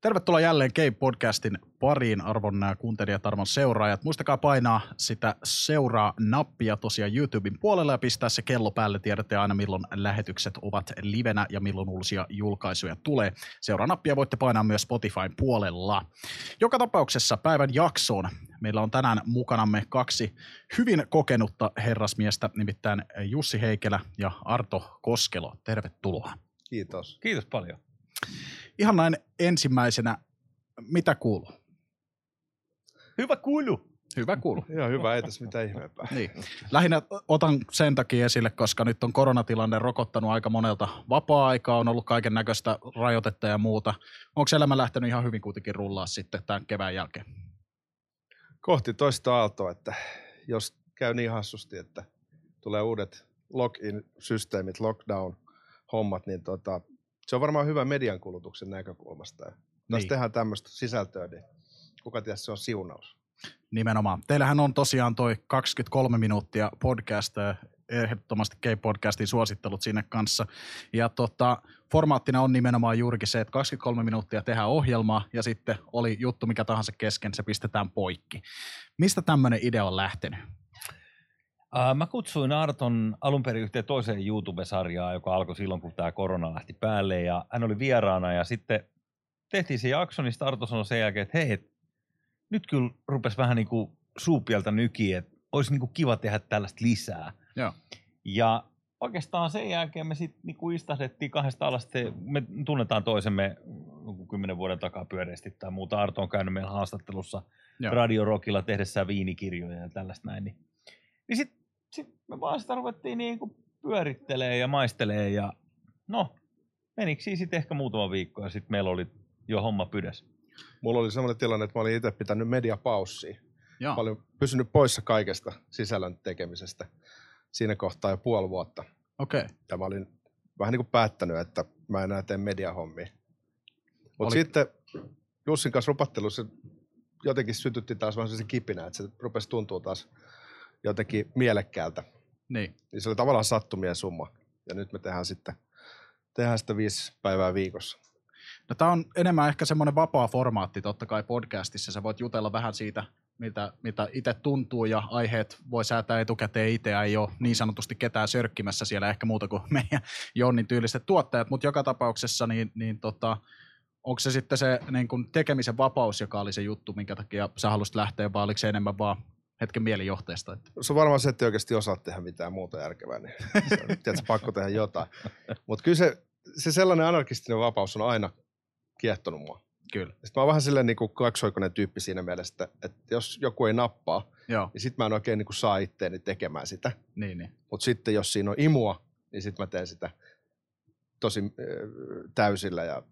Tervetuloa jälleen Game-podcastin pariin arvon nämä kuuntelijat, arvon seuraajat. Muistakaa painaa sitä seuraa-nappia tosiaan YouTuben puolella ja pistää se kello päälle. Tiedätte aina milloin lähetykset ovat livenä ja milloin uusia julkaisuja tulee. Seuraa-nappia voitte painaa myös Spotifyn puolella. Joka tapauksessa päivän jaksoon meillä on tänään mukanamme kaksi hyvin kokenutta herrasmiestä, nimittäin Jussi Heikelä ja Arto Koskelo. Tervetuloa. Kiitos. Kiitos paljon. Ihan näin ensimmäisenä, mitä kuuluu? Hyvä kuulu. Hyvä kuulu. Joo, hyvä, ei tässä mitään ihmeempää. Niin. Lähinnä otan sen takia esille, koska nyt on koronatilanne rokottanut aika monelta vapaa-aikaa, on ollut kaiken näköistä rajoitetta ja muuta. Onko elämä lähtenyt ihan hyvin kuitenkin rullaa sitten tämän kevään jälkeen? Kohti toista aaltoa, että jos käy niin hassusti, että tulee uudet login-systeemit, lockdown-hommat, niin tota, se on varmaan hyvä median kulutuksen näkökulmasta. Ja niin. tehdään tämmöistä sisältöä, niin kuka tiedä, se on siunaus. Nimenomaan. Teillähän on tosiaan toi 23 minuuttia podcast, ehdottomasti K-podcastin suosittelut sinne kanssa. Ja tota, formaattina on nimenomaan juurikin se, että 23 minuuttia tehdään ohjelmaa ja sitten oli juttu mikä tahansa kesken, se pistetään poikki. Mistä tämmöinen idea on lähtenyt? Mä kutsuin Arton alun perin yhteen toiseen YouTube-sarjaan, joka alkoi silloin, kun tämä korona lähti päälle, ja hän oli vieraana, ja sitten tehtiin se jakso, niin Arto sanoi sen jälkeen, että hei, et, nyt kyllä rupesi vähän niin kuin suupieltä nykiä, että olisi niin kuin kiva tehdä tällaista lisää. Joo. Ja oikeastaan sen jälkeen me sitten niin istahdettiin kahdesta alasta, me tunnetaan toisemme kymmenen vuoden takaa pyöreästi tai muuta. Arto on käynyt meillä haastattelussa Joo. Radio Rockilla tehdessään viinikirjoja ja tällaista näin, niin niin sitten sit me vaan sitä ruvettiin niin kuin pyörittelee ja maistelee ja no, menikö siis sitten ehkä muutama viikko ja sitten meillä oli jo homma pydäs. Mulla oli sellainen tilanne, että mä olin itse pitänyt mediapaussia. Joo. Mä olin pysynyt poissa kaikesta sisällön tekemisestä siinä kohtaa jo puoli vuotta. Okei. Okay. Ja mä olin vähän niin kuin päättänyt, että mä enää teen mediahommia. Mutta oli... sitten Jussin kanssa rupattelussa jotenkin sytytti taas vähän se kipinä, että se rupesi tuntua taas jotenkin mielekkäältä. Niin. niin se oli tavallaan sattumien summa. Ja nyt me tehdään sitten, tehdään sitä viisi päivää viikossa. No tämä on enemmän ehkä semmoinen vapaa formaatti totta kai podcastissa. Sä voit jutella vähän siitä, mitä, mitä itse tuntuu ja aiheet voi säätää etukäteen itse. Ei ole niin sanotusti ketään sörkkimässä siellä ehkä muuta kuin meidän Jonnin tyyliset tuottajat, mutta joka tapauksessa niin, niin tota, onko se sitten se niin kun tekemisen vapaus, joka oli se juttu, minkä takia sä halusit lähteä, vai oliko se enemmän vaan hetken mielijohteesta. Että. Se on varmaan se, että oikeasti osaa tehdä mitään muuta järkevää, niin se on tiedätkö, pakko tehdä jotain. Mutta kyllä se, se sellainen anarkistinen vapaus on aina kiehtonut mua. Kyllä. Sitten mä oon vähän silleen niin kuin kaksoikoinen tyyppi siinä mielessä, että, että jos joku ei nappaa, Joo. niin sitten mä en oikein niin kuin saa itteeni tekemään sitä. Niin, niin. Mutta sitten jos siinä on imua, niin sitten mä teen sitä tosi äh, täysillä ja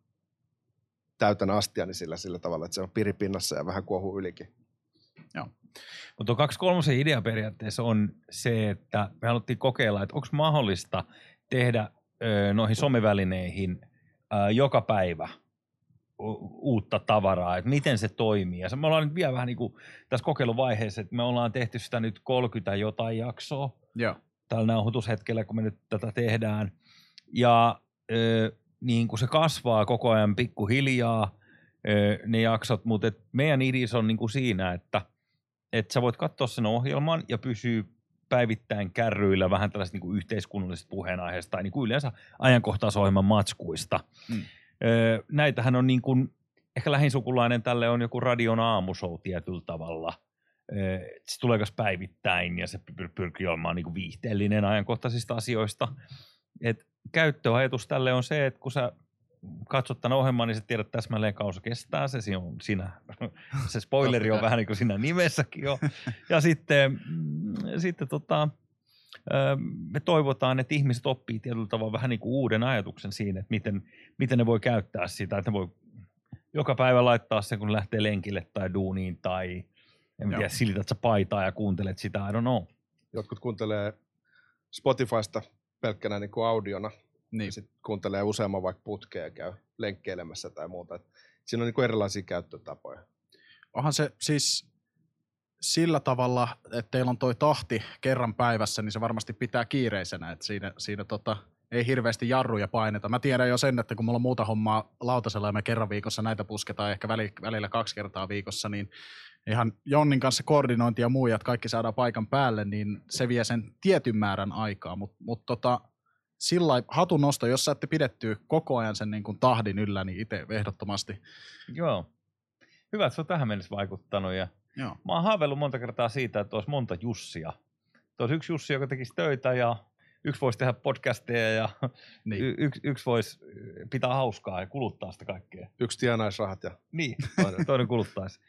täytän astiani sillä, sillä tavalla, että se on piripinnassa ja vähän kuohuu ylikin. Mutta kaksi kolmosen idea periaatteessa on se, että me haluttiin kokeilla, että onko mahdollista tehdä ö, noihin somevälineihin ö, joka päivä uutta tavaraa, että miten se toimii. Ja me ollaan nyt vielä vähän niin kuin tässä kokeiluvaiheessa, että me ollaan tehty sitä nyt 30 jotain jaksoa Joo. tällä nauhoitushetkellä, kun me nyt tätä tehdään. Ja ö, niin kuin se kasvaa koko ajan pikkuhiljaa ö, ne jaksot, mutta et meidän idis on niin kuin siinä, että – että sä voit katsoa sen ohjelman ja pysyä päivittäin kärryillä vähän tällaisista niin yhteiskunnallisista puheenaiheista tai niin kuin yleensä ajankohtaisohjelman matskuista. Hmm. Öö, näitähän on niin kuin, ehkä lähinsukulainen tälle on joku radion aamushow tietyllä tavalla. Öö, se tulee päivittäin ja se pyr- pyrkii olemaan niin kuin viihteellinen ajankohtaisista asioista. Et käyttöajatus tälle on se, että kun sä katsot tämän ohjelman, niin sä tiedät täsmälleen kausi kestää. Se, on siinä, se spoileri on vähän niin kuin siinä nimessäkin jo. Ja sitten, mm, sitten tota, me toivotaan, että ihmiset oppii tietyllä tavalla vähän niin kuin uuden ajatuksen siinä, että miten, miten ne voi käyttää sitä, että ne voi joka päivä laittaa sen, kun lähtee lenkille tai duuniin tai en tiedä, silität sä paitaa ja kuuntelet sitä, I don't know. Jotkut kuuntelee Spotifysta pelkkänä niin kuin audiona niin. Sitten kuuntelee useamman vaikka putkea ja käy lenkkeilemässä tai muuta. Et siinä on niin kuin erilaisia käyttötapoja. Onhan se siis sillä tavalla, että teillä on toi tahti kerran päivässä, niin se varmasti pitää kiireisenä, että siinä, siinä tota, ei hirveästi jarruja paineta. Mä tiedän jo sen, että kun mulla on muuta hommaa lautasella ja me kerran viikossa näitä pusketaan ehkä välillä kaksi kertaa viikossa, niin ihan Jonnin kanssa koordinointi ja muu, että kaikki saadaan paikan päälle, niin se vie sen tietyn määrän aikaa, mutta mut tota, sillä hatun nosto, jos saatte pidettyä koko ajan sen niin kuin tahdin yllä, niin itse ehdottomasti. Joo. Hyvä, että se on tähän mennessä vaikuttanut. Ja Joo. Mä oon haaveillut monta kertaa siitä, että olisi monta Jussia. Olisi yksi Jussi, joka tekisi töitä ja yksi voisi tehdä podcasteja ja niin. y- yksi, yksi voisi pitää hauskaa ja kuluttaa sitä kaikkea. Yksi tienaisi rahat ja niin, toinen, toinen kuluttaisi.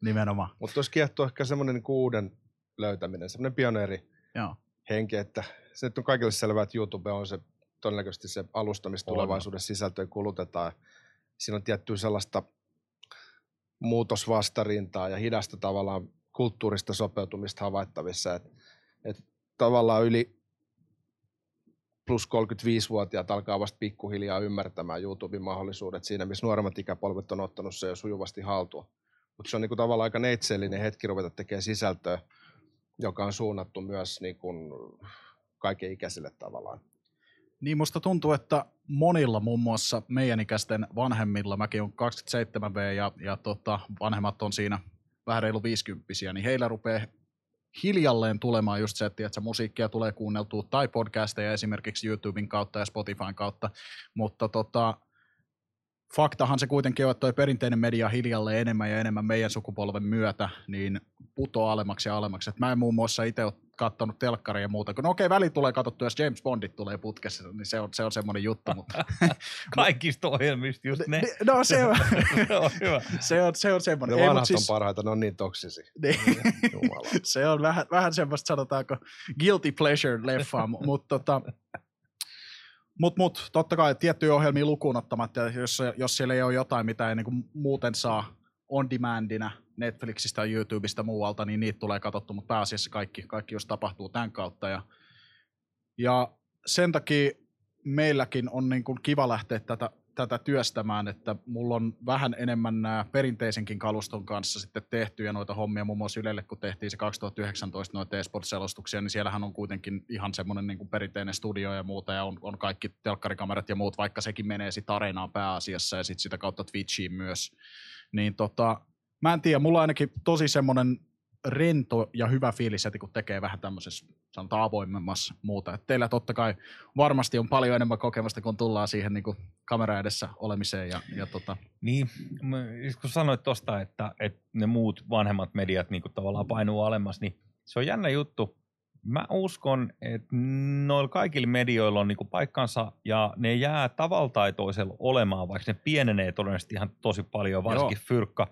Nimenomaan. Mutta olisi kiehtoa ehkä semmoinen niin uuden löytäminen, semmoinen pioneeri Joo. Henki, että se nyt on kaikille selvää, että YouTube on se todennäköisesti se alusta, mistä tulevaisuudessa sisältöä kulutetaan. Siinä on tiettyä sellaista muutosvastarintaa ja hidasta tavallaan kulttuurista sopeutumista havaittavissa. Et, et tavallaan yli plus 35-vuotiaat alkaa vasta pikkuhiljaa ymmärtämään YouTuben mahdollisuudet siinä, missä nuoremmat ikäpolvet on ottanut se jo sujuvasti haltuun. Mutta se on niinku tavallaan aika neitsellinen hetki ruveta tekemään sisältöä, joka on suunnattu myös niinku kaiken ikäisille tavallaan. Niin musta tuntuu, että monilla muun muassa meidän ikäisten vanhemmilla, mäkin on 27V ja, ja tota, vanhemmat on siinä vähän reilu 50 niin heillä rupeaa hiljalleen tulemaan just se, että, että musiikkia tulee kuunneltua tai podcasteja esimerkiksi YouTuben kautta ja Spotifyn kautta, mutta tota, faktahan se kuitenkin on, että toi perinteinen media hiljalleen enemmän ja enemmän meidän sukupolven myötä, niin putoaa alemmaksi ja alemmaksi. Et mä en muun muassa itse ole katsonut telkkaria ja muuta, kun no okei, väli tulee katsottu, jos James Bondit tulee putkessa, niin se on, se on semmoinen juttu. Mutta... Kaikista ohjelmista just ne. No se on, se on hyvä. Se on, se on semmoinen. Ne vanhat siis... on parhaita, ne on niin toksisia. Niin. se on vähän, vähän semmoista, sanotaanko, guilty pleasure-leffaa, mutta tota, mut, mut, totta kai tiettyjä ohjelmia lukuun ottamatta, jos, jos siellä ei ole jotain, mitä ei niin muuten saa on demandina Netflixistä, YouTubesta muualta, niin niitä tulee katsottu, mutta pääasiassa kaikki, kaikki jos tapahtuu tämän kautta. Ja, ja sen takia meilläkin on niin kuin kiva lähteä tätä, tätä työstämään, että mulla on vähän enemmän nämä perinteisenkin kaluston kanssa sitten tehtyjä noita hommia, muun muassa Ylelle, kun tehtiin se 2019 noita eSports-selostuksia, niin siellähän on kuitenkin ihan semmoinen niin kuin perinteinen studio ja muuta, ja on, on kaikki telkkarikamerat ja muut, vaikka sekin menee sitten areenaan pääasiassa ja sitten sitä kautta Twitchiin myös. Niin tota, mä en tiedä, mulla on ainakin tosi semmoinen rento ja hyvä fiilis että kun tekee vähän tämmöisessä sanotaan avoimemmassa muuta. Et teillä totta kai varmasti on paljon enemmän kokemusta, kun tullaan siihen niin kamera edessä olemiseen. Ja, ja tota. Niin, kun sanoit tuosta, että, että ne muut vanhemmat mediat niin tavallaan painuu alemmas, niin se on jännä juttu. Mä uskon, että noilla kaikilla medioilla on niin paikkansa ja ne jää tavalla tai toisella olemaan, vaikka ne pienenee todennäköisesti ihan tosi paljon, varsinkin Joo. fyrkka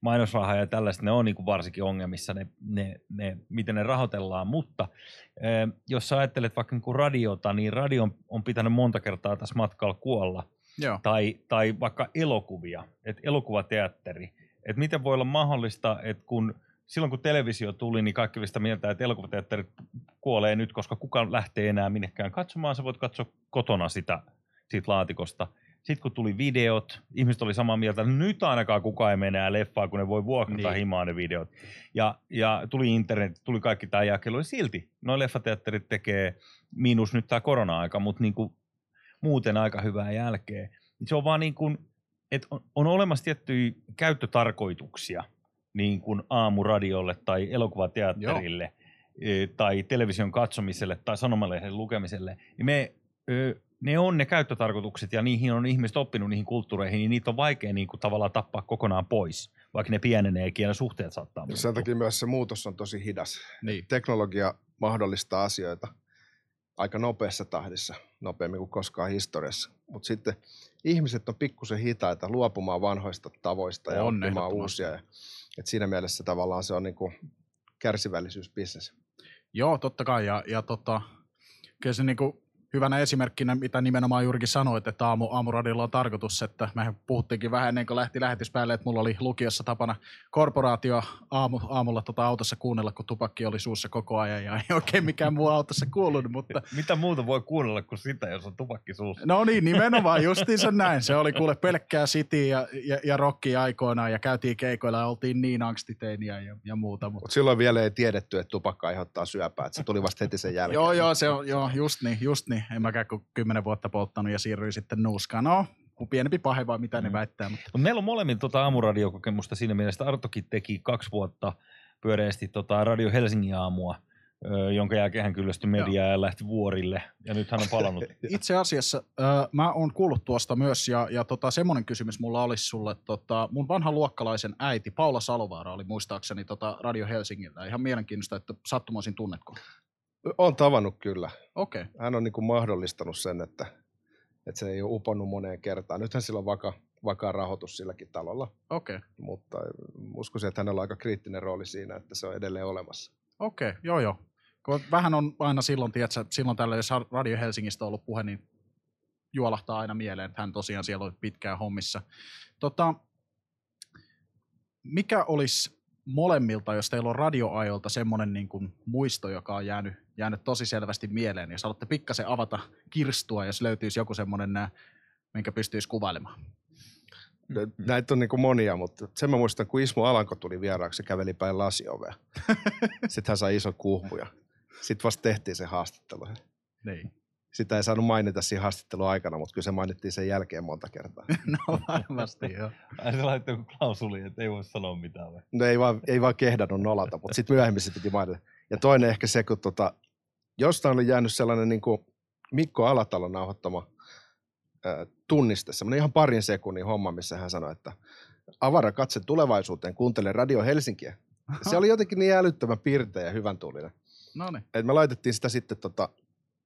mainosrahaa ja tällaista, ne on niin kuin varsinkin ongelmissa, ne, ne, ne, miten ne rahoitellaan, mutta eh, jos sä ajattelet vaikka niin kuin radiota, niin radio on pitänyt monta kertaa tässä matkalla kuolla, Joo. Tai, tai vaikka elokuvia, että elokuvateatteri, että miten voi olla mahdollista, että kun silloin kun televisio tuli, niin kaikki sitä mieltä, että elokuvateatterit kuolee nyt, koska kukaan lähtee enää minnekään katsomaan, sä voit katsoa kotona sitä siitä laatikosta. Sitten kun tuli videot, ihmiset oli samaa mieltä, että nyt ainakaan kukaan ei mene enää leffaa, kun ne voi vuokrata niin. himaan ne videot. Ja, ja tuli internet, tuli kaikki tämä jakelu, ja silti noin leffateatterit tekee, miinus nyt tämä korona-aika, mutta niin kuin muuten aika hyvää jälkeä. Se on vaan niin kuin, että on, on olemassa tiettyjä käyttötarkoituksia niin kuin aamuradiolle tai elokuvateatterille Joo. tai television katsomiselle tai sanomalehden lukemiselle. Niin me ne on ne käyttötarkoitukset ja niihin on ihmiset oppinut niihin kulttuureihin, niin niitä on vaikea niin kuin tavallaan tappaa kokonaan pois, vaikka ne pieneneekin ja ne suhteet saattaa muuttua. Sen takia myös se muutos on tosi hidas. Niin. Teknologia mahdollistaa asioita aika nopeassa tahdissa, nopeammin kuin koskaan historiassa. Mutta sitten ihmiset on pikkusen hitaita luopumaan vanhoista tavoista ja on oppimaan uusia. Et siinä mielessä tavallaan se on niinku kärsivällisyysbisnes. Joo, totta kai. Ja, ja tota, kyllä se niinku, hyvänä esimerkkinä, mitä nimenomaan juurikin sanoit, että aamu, aamuradilla on tarkoitus, että me puhuttiinkin vähän ennen kuin lähti lähetys päälle, että mulla oli lukiossa tapana korporaatio aamu, aamulla tota autossa kuunnella, kun tupakki oli suussa koko ajan ja ei oikein mikään muu autossa kuulunut. Mutta... Mitä muuta voi kuunnella kuin sitä, jos on tupakki suussa? No niin, nimenomaan justiinsa näin. Se oli kuule pelkkää City ja, ja, ja rockia aikoinaan ja käytiin keikoilla ja oltiin niin angstiteiniä ja, ja muuta. Mutta Mut silloin vielä ei tiedetty, että tupakka aiheuttaa syöpää, että se tuli vasta heti sen jälkeen. joo, joo, se on, joo, just niin, just niin niin en mäkään kuin kymmenen vuotta polttanut ja siirryin sitten nuuskaan. No, pienempi pahe vai mitä mm. ne väittää. Mutta... Mut meillä on molemmin tota aamuradiokokemusta siinä mielessä, Artokin teki kaksi vuotta pyöreästi tota Radio Helsingin aamua, jonka jälkeen hän kyllästyi mediaan ja lähti vuorille, ja nyt hän on palannut. Itse asiassa mä oon kuullut tuosta myös, ja, ja tota, semmoinen kysymys mulla olisi sulle. Tota, mun vanha luokkalaisen äiti Paula Salovaara oli muistaakseni tota Radio Helsingillä. Ihan mielenkiintoista, että sattumoisin tunnetko? On tavannut kyllä. Okei. Okay. Hän on niin kuin mahdollistanut sen, että, että se ei ole uponnut moneen kertaan. Nythän sillä on vaka, vakaa rahoitus silläkin talolla. Okei. Okay. Mutta uskoisin, että hänellä on aika kriittinen rooli siinä, että se on edelleen olemassa. Okei, okay, joo joo. Kun vähän on aina silloin, tiedätkö, silloin tällä, jos Radio Helsingistä on ollut puhe, niin juolahtaa aina mieleen, että hän tosiaan siellä oli pitkään hommissa. Tota, mikä olisi molemmilta, jos teillä on radioajolta semmoinen niin kuin muisto, joka on jäänyt, jäänyt tosi selvästi mieleen, jos haluatte pikkasen avata kirstua, jos löytyisi joku semmoinen, minkä pystyisi kuvailemaan? Näitä on niin kuin monia, mutta sen mä muistan, kun Ismo Alanko tuli vieraaksi, se käveli päin lasiovea. Sitten hän sai ison kuhmuja. Sitten vasta tehtiin se haastattelu. Niin. Sitä ei saanut mainita siinä haastattelun aikana, mutta kyllä se mainittiin sen jälkeen monta kertaa. no varmasti, joo. Ai se laittoi joku klausuli, että ei voi sanoa mitään vai? No ei vaan, ei vaan kehdannut nolata, mutta sitten myöhemmin se piti mainita. Ja toinen ehkä se, kun tota, jostain oli jäänyt sellainen niin kuin Mikko Alatalon nauhoittama äh, tunniste, semmoinen ihan parin sekunnin homma, missä hän sanoi, että avara katse tulevaisuuteen, kuuntele Radio Helsinkiä. Se oli jotenkin niin älyttömän pirteä ja hyvän tuulinen. No niin. Et me laitettiin sitä sitten tota,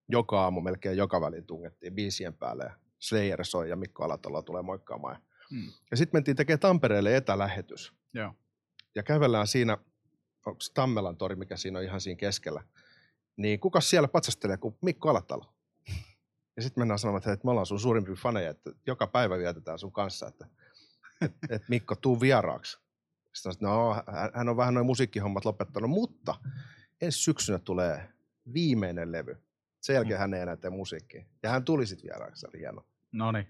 joka aamu melkein joka väliin tungettiin biisien päälle ja Slayer soi ja Mikko Alatolla tulee moikkaamaan. Hmm. Ja sitten mentiin tekemään Tampereelle etälähetys. Joo. Ja kävellään siinä, onko Tammelan tori, mikä siinä on ihan siinä keskellä. Niin kuka siellä patsastelee kuin Mikko Alatalo? Ja sitten mennään sanomaan, että, että me ollaan sun suurimpia faneja, että joka päivä vietetään sun kanssa, että, että, että Mikko, tuu vieraaksi. Sitten sanoin, että no, hän on vähän noin musiikkihommat lopettanut, mutta ensi syksynä tulee viimeinen levy. Sen jälkeen mm. hän ei enää tee musiikkia. Ja hän tuli sitten vieraaksi, se oli hieno. No niin.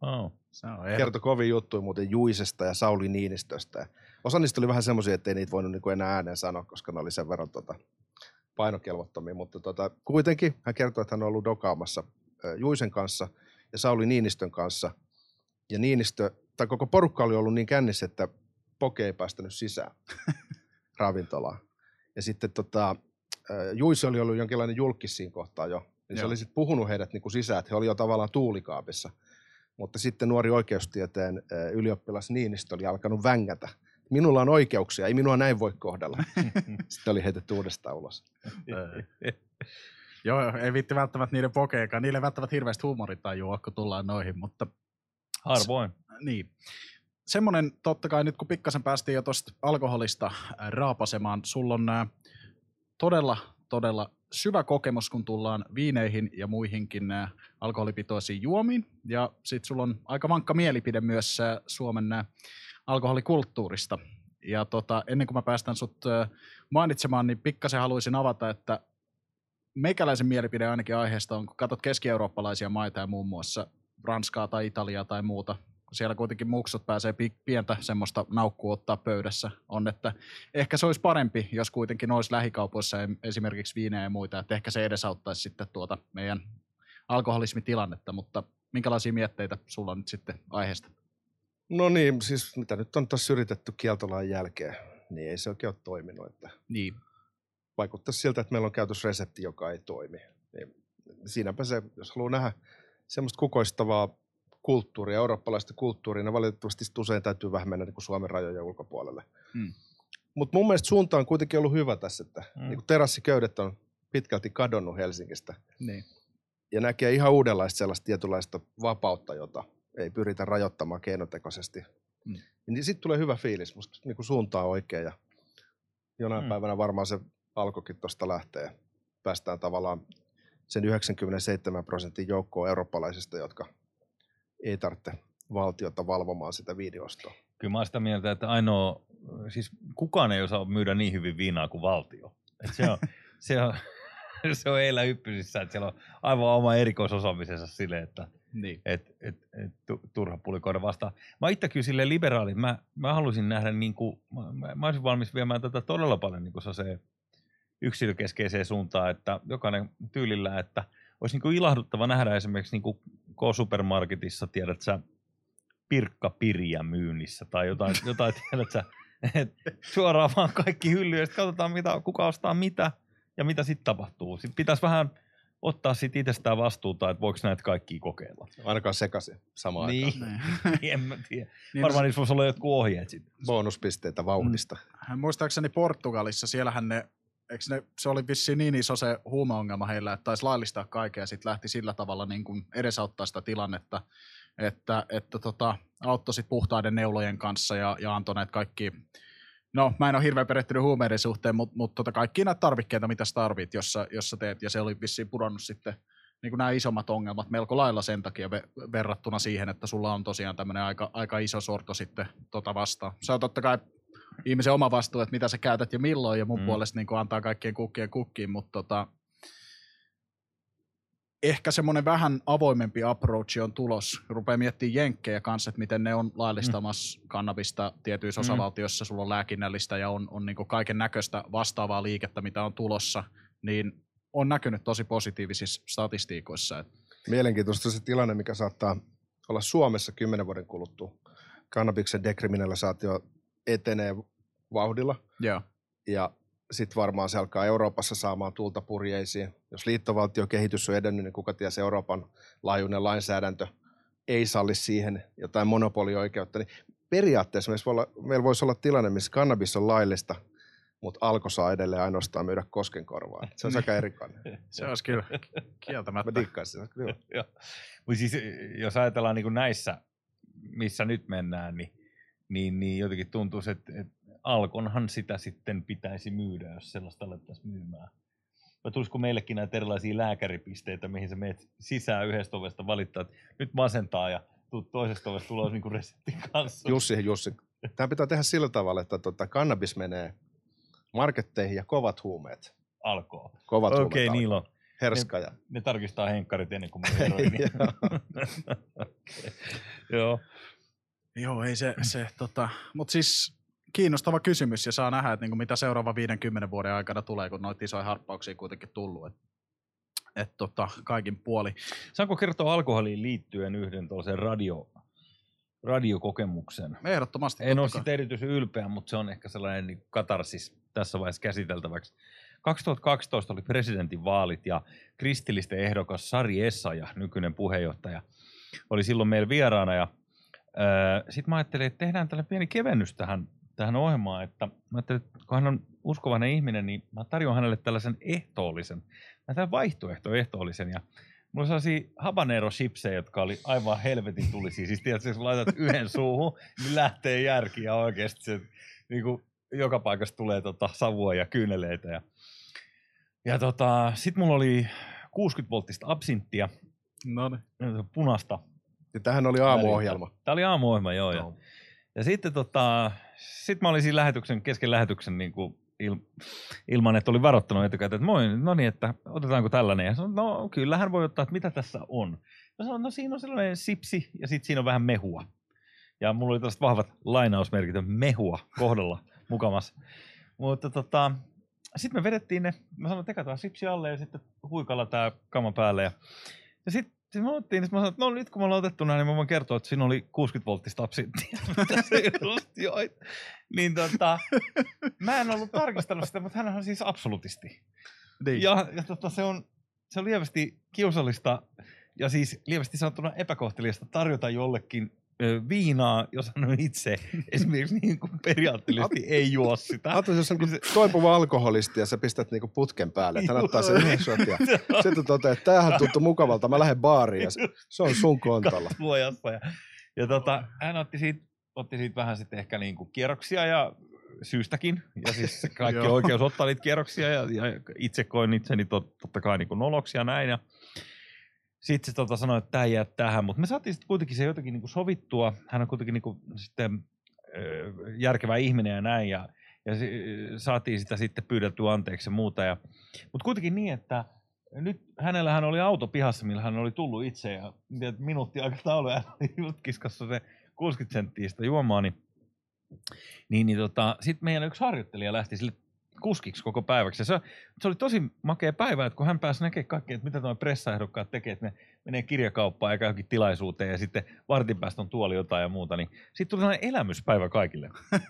Oh. Se on Kertoi kovin juttuja muuten Juisesta ja Sauli Niinistöstä. Osa niistä oli vähän semmoisia, että ei niitä voinut niinku enää ääneen sanoa, koska ne oli sen verran tota, painokelvottomia. Mutta tota, kuitenkin hän kertoi, että hän on ollut dokaamassa Juisen kanssa ja Sauli Niinistön kanssa. Ja Niinistö, tai koko porukka oli ollut niin kännissä, että Poke ei päästänyt sisään ravintolaan. Ja sitten tota, Juisi oli ollut jonkinlainen julkis siinä kohtaa jo. Niin se oli sitten puhunut heidät niin kuin sisään, että he olivat jo tavallaan tuulikaapissa. Mutta sitten nuori oikeustieteen ylioppilas Niinistö oli alkanut vängätä. Minulla on oikeuksia, ei minua näin voi kohdella. sitten oli heitetty uudestaan ulos. Joo, ei viitti välttämättä niiden pokeekaan. Niille välttämättä hirveästi huumorintajua, kun tullaan noihin, mutta... Harvoin. S- niin semmoinen totta kai nyt kun pikkasen päästiin jo tuosta alkoholista raapasemaan, sulla on äh, todella, todella syvä kokemus, kun tullaan viineihin ja muihinkin äh, alkoholipitoisiin juomiin. Ja sitten sulla on aika vankka mielipide myös äh, Suomen äh, alkoholikulttuurista. Ja tota, ennen kuin mä päästän sut mainitsemaan, niin pikkasen haluaisin avata, että meikäläisen mielipide ainakin aiheesta on, kun katsot keski-eurooppalaisia maita ja muun muassa Ranskaa tai Italiaa tai muuta, siellä kuitenkin muksut pääsee pientä semmoista naukkua ottaa pöydässä, on, että ehkä se olisi parempi, jos kuitenkin olisi lähikaupoissa esimerkiksi viinejä ja muita, että ehkä se edesauttaisi sitten tuota meidän alkoholismitilannetta, mutta minkälaisia mietteitä sulla on nyt sitten aiheesta? No niin, siis mitä nyt on tässä yritetty kieltolain jälkeen, niin ei se oikein ole toiminut. Että niin. Vaikuttaisi siltä, että meillä on käytösresepti, joka ei toimi. Niin siinäpä se, jos haluaa nähdä semmoista kukoistavaa kulttuuria, eurooppalaista kulttuuria, ne valitettavasti usein täytyy vähän mennä niin kuin Suomen rajojen ulkopuolelle. Hmm. Mutta mun mielestä suunta on kuitenkin ollut hyvä tässä, että hmm. niin terassiköydet on pitkälti kadonnut Helsingistä. Niin. Ja näkee ihan uudenlaista sellaista tietynlaista vapautta, jota ei pyritä rajoittamaan keinotekoisesti. Hmm. Niin sitten tulee hyvä fiilis, musta niin kuin suunta on oikea ja jonain hmm. päivänä varmaan se alkoikin tuosta lähtee. Päästään tavallaan sen 97 prosentin joukkoon eurooppalaisista, jotka ei tarvitse valtiota valvomaan sitä videostoa. Kyllä mä olen sitä mieltä, että ainoa, siis kukaan ei osaa myydä niin hyvin viinaa kuin valtio. Et se on, se on, se on eillä hyppysissä, että siellä on aivan oma erikoisosaamisensa sille, että niin. et, et, et, turha pulikoida vastaan. Mä itse kyllä sille liberaali, mä, mä haluaisin nähdä, niin kuin, mä, mä olisin valmis viemään tätä todella paljon niin kuin se yksilökeskeiseen suuntaan, että jokainen tyylillä, että olisi niin kuin ilahduttava nähdä esimerkiksi niin kuin K-supermarketissa, tiedät sä, pirkkapiriä myynnissä tai jotain, jotain tiedät sä, et suoraan vaan kaikki hyllyä sitten katsotaan, mitä, kuka ostaa mitä ja mitä sitten tapahtuu. Sitten pitäisi vähän ottaa sit itsestään vastuuta, että voiko näitä kaikkia kokeilla. Ainakaan sekaisin samaan Niin. aikaan. Niin, en mä tiedä. Niin, Varmaan niissä voisi olla jotkut ohjeet sitten. Bonuspisteitä vauhdista. Hän muistaakseni Portugalissa, siellähän ne, eikö ne, se oli vissiin niin iso se huumeongelma heillä, että taisi laillistaa kaiken ja sitten lähti sillä tavalla niin kuin edesauttaa sitä tilannetta, että, että tota, auttoi sit puhtaiden neulojen kanssa ja, ja antoi näitä kaikki, no mä en ole hirveän perehtynyt huumeiden suhteen, mutta mut tota, kaikki näitä tarvikkeita, mitä sä tarvit, jos sä, jos sä teet, ja se oli vissiin pudonnut sitten niin nämä isommat ongelmat melko lailla sen takia ve- verrattuna siihen, että sulla on tosiaan tämmöinen aika, aika iso sorto sitten tota vastaan. Se on totta kai ihmisen oma vastuu, että mitä sä käytät ja milloin, ja mun mm. puolesta niin antaa kaikkien kukkien kukkiin, mutta tota, ehkä semmoinen vähän avoimempi approach on tulos. Rupeaa miettimään jenkkejä kanssa, että miten ne on laillistamassa mm. kannabista tietyissä Mm. osavaltioissa, sulla on lääkinnällistä ja on, on niin kaiken näköistä vastaavaa liikettä, mitä on tulossa, niin on näkynyt tosi positiivisissa statistiikoissa. Mielenkiintoista se tilanne, mikä saattaa olla Suomessa kymmenen vuoden kuluttua. Kannabiksen dekriminalisaatio etenee vauhdilla joo. ja sitten varmaan se alkaa Euroopassa saamaan tulta purjeisiin. Jos liittovaltiokehitys on edennyt, niin kuka ties Euroopan laajuinen lainsäädäntö ei salli siihen jotain monopolioikeutta. Niin periaatteessa meillä, voi olla, meillä voisi olla tilanne, missä kannabis on laillista, mutta alko saa edelleen ainoastaan myydä koskenkorvaa. Se on aika erikoinen. Se olisi kyllä Mä kieltämättä. dikkaisin sitä. Kyllä. Joo. Mut siis, jos ajatellaan niin kuin näissä, missä nyt mennään, niin, niin, niin jotenkin tuntuu, että, että Alkonhan sitä sitten pitäisi myydä, jos sellaista alettaisiin myymään. Vai tulisiko meillekin näitä erilaisia lääkäripisteitä, mihin sä menet sisään yhdestä ovesta valittaa, että nyt masentaa ja tuut toisesta ovesta tulos niin kuin reseptin kanssa. Jussi, Jussi. Tämä pitää tehdä sillä tavalla, että tota, kannabis menee marketteihin ja kovat huumeet. Alkoo. Kovat Okei, huumeet okay, alkoi. niillä on. Herska ja... Ne tarkistaa henkkarit ennen kuin heroiniin. Okei. Joo. Joo, ei se, se tota, mutta siis kiinnostava kysymys ja saa nähdä, että niinku mitä seuraava 50 vuoden aikana tulee, kun noita isoja harppauksia kuitenkin tullut. Et, et tota, kaikin puoli. Saanko kertoa alkoholiin liittyen yhden tuollaisen radio, radiokokemuksen? Ehdottomasti. En ole sitä erityisen ylpeä, mutta se on ehkä sellainen niin katarsis tässä vaiheessa käsiteltäväksi. 2012 oli presidentinvaalit ja kristillisten ehdokas Sari Essaja, nykyinen puheenjohtaja, oli silloin meillä vieraana. Ja, sitten mä ajattelin, että tehdään tällainen pieni kevennys tähän, tähän ohjelmaan. Että mä ajattelin, että kun hän on uskovainen ihminen, niin mä tarjoan hänelle tällaisen ehtoollisen, mä tällainen vaihtoehto ehtoollisen. Ja Mulla oli sellaisia habanero chipsejä, jotka oli aivan helvetin tulisia. Siis tiedätkö, jos laitat yhden suuhun, niin lähtee järki ja oikeasti se, niin kuin, joka paikasta tulee tota, savua ja kyyneleitä. Ja, ja tota, sit mulla oli 60 volttista absinttia, No niin. punasta. Ja tähän oli aamuohjelma. Tämä oli aamuohjelma, joo. Ja, Joo. ja sitten tota, sit mä olin siinä lähetyksen, kesken lähetyksen niin kuin il, ilman, että oli varoittanut etukäteen, että moi, no niin, että otetaanko tällainen. Ja sanoin, no kyllähän voi ottaa, että mitä tässä on. Ja sanoin, no siinä on sellainen sipsi ja sitten siinä on vähän mehua. Ja mulla oli tällaiset vahvat lainausmerkit, mehua kohdalla mukamassa. Mutta tota, sitten me vedettiin ne, mä sanoin, että sipsi alle ja sitten huikalla tämä kama päälle. Ja, ja sitten sit me otettiin, niin mä sanoin, että no nyt kun me ollaan otettu näin, niin mä voin kertoa, että siinä oli 60 volttista absinttia. Niin tota, mä en ollut tarkistanut sitä, mutta hän on siis absolutisti. Niin. Ja, ja tota, se, on, se on lievästi kiusallista ja siis lievästi sanottuna epäkohteliasta tarjota jollekin viinaa, jos hän on itse esimerkiksi niin kuin periaatteellisesti ei juo sitä. Ajattelin, jos on niin toipuva alkoholisti ja sä pistät niinku putken päälle, että hän ottaa sen yhden shot ja sitten toteaa, että tämähän tuntuu mukavalta, mä lähden baariin ja se, se on sun suojassa. Ja, ja tota, hän otti siitä, otti siitä vähän sitten ehkä niin kuin kierroksia ja syystäkin. Ja siis kaikki oikeus ottaa niitä kierroksia ja, ja itse koin itseni tot, totta kai niin kuin noloksi ja näin. Ja sitten se tota, sanoi, että tämä jää tähän, mutta me saatiin sitten kuitenkin se jotenkin niin kuin sovittua. Hän on kuitenkin niin kuin sitten järkevä ihminen ja näin. Ja, ja saatiin sitä sitten pyydeltyä anteeksi ja muuta. Ja, mutta kuitenkin niin, että nyt hänellähän oli auto pihassa, millä hän oli tullut itse ja minuutti aikataulu hän oli just kiskassa se 60 senttiä sitä juomaa, niin, niin, niin tota, sitten meidän yksi harjoittelija lähti sille kuskiksi koko päiväksi. Ja se, se, oli tosi makea päivä, että kun hän pääsi näkemään kaikkea, että mitä tuo pressaehdokkaat tekee, että ne menee kirjakauppaan ja johonkin tilaisuuteen ja sitten vartin päästä on tuoli jotain ja muuta, niin sitten tuli sellainen elämyspäivä kaikille.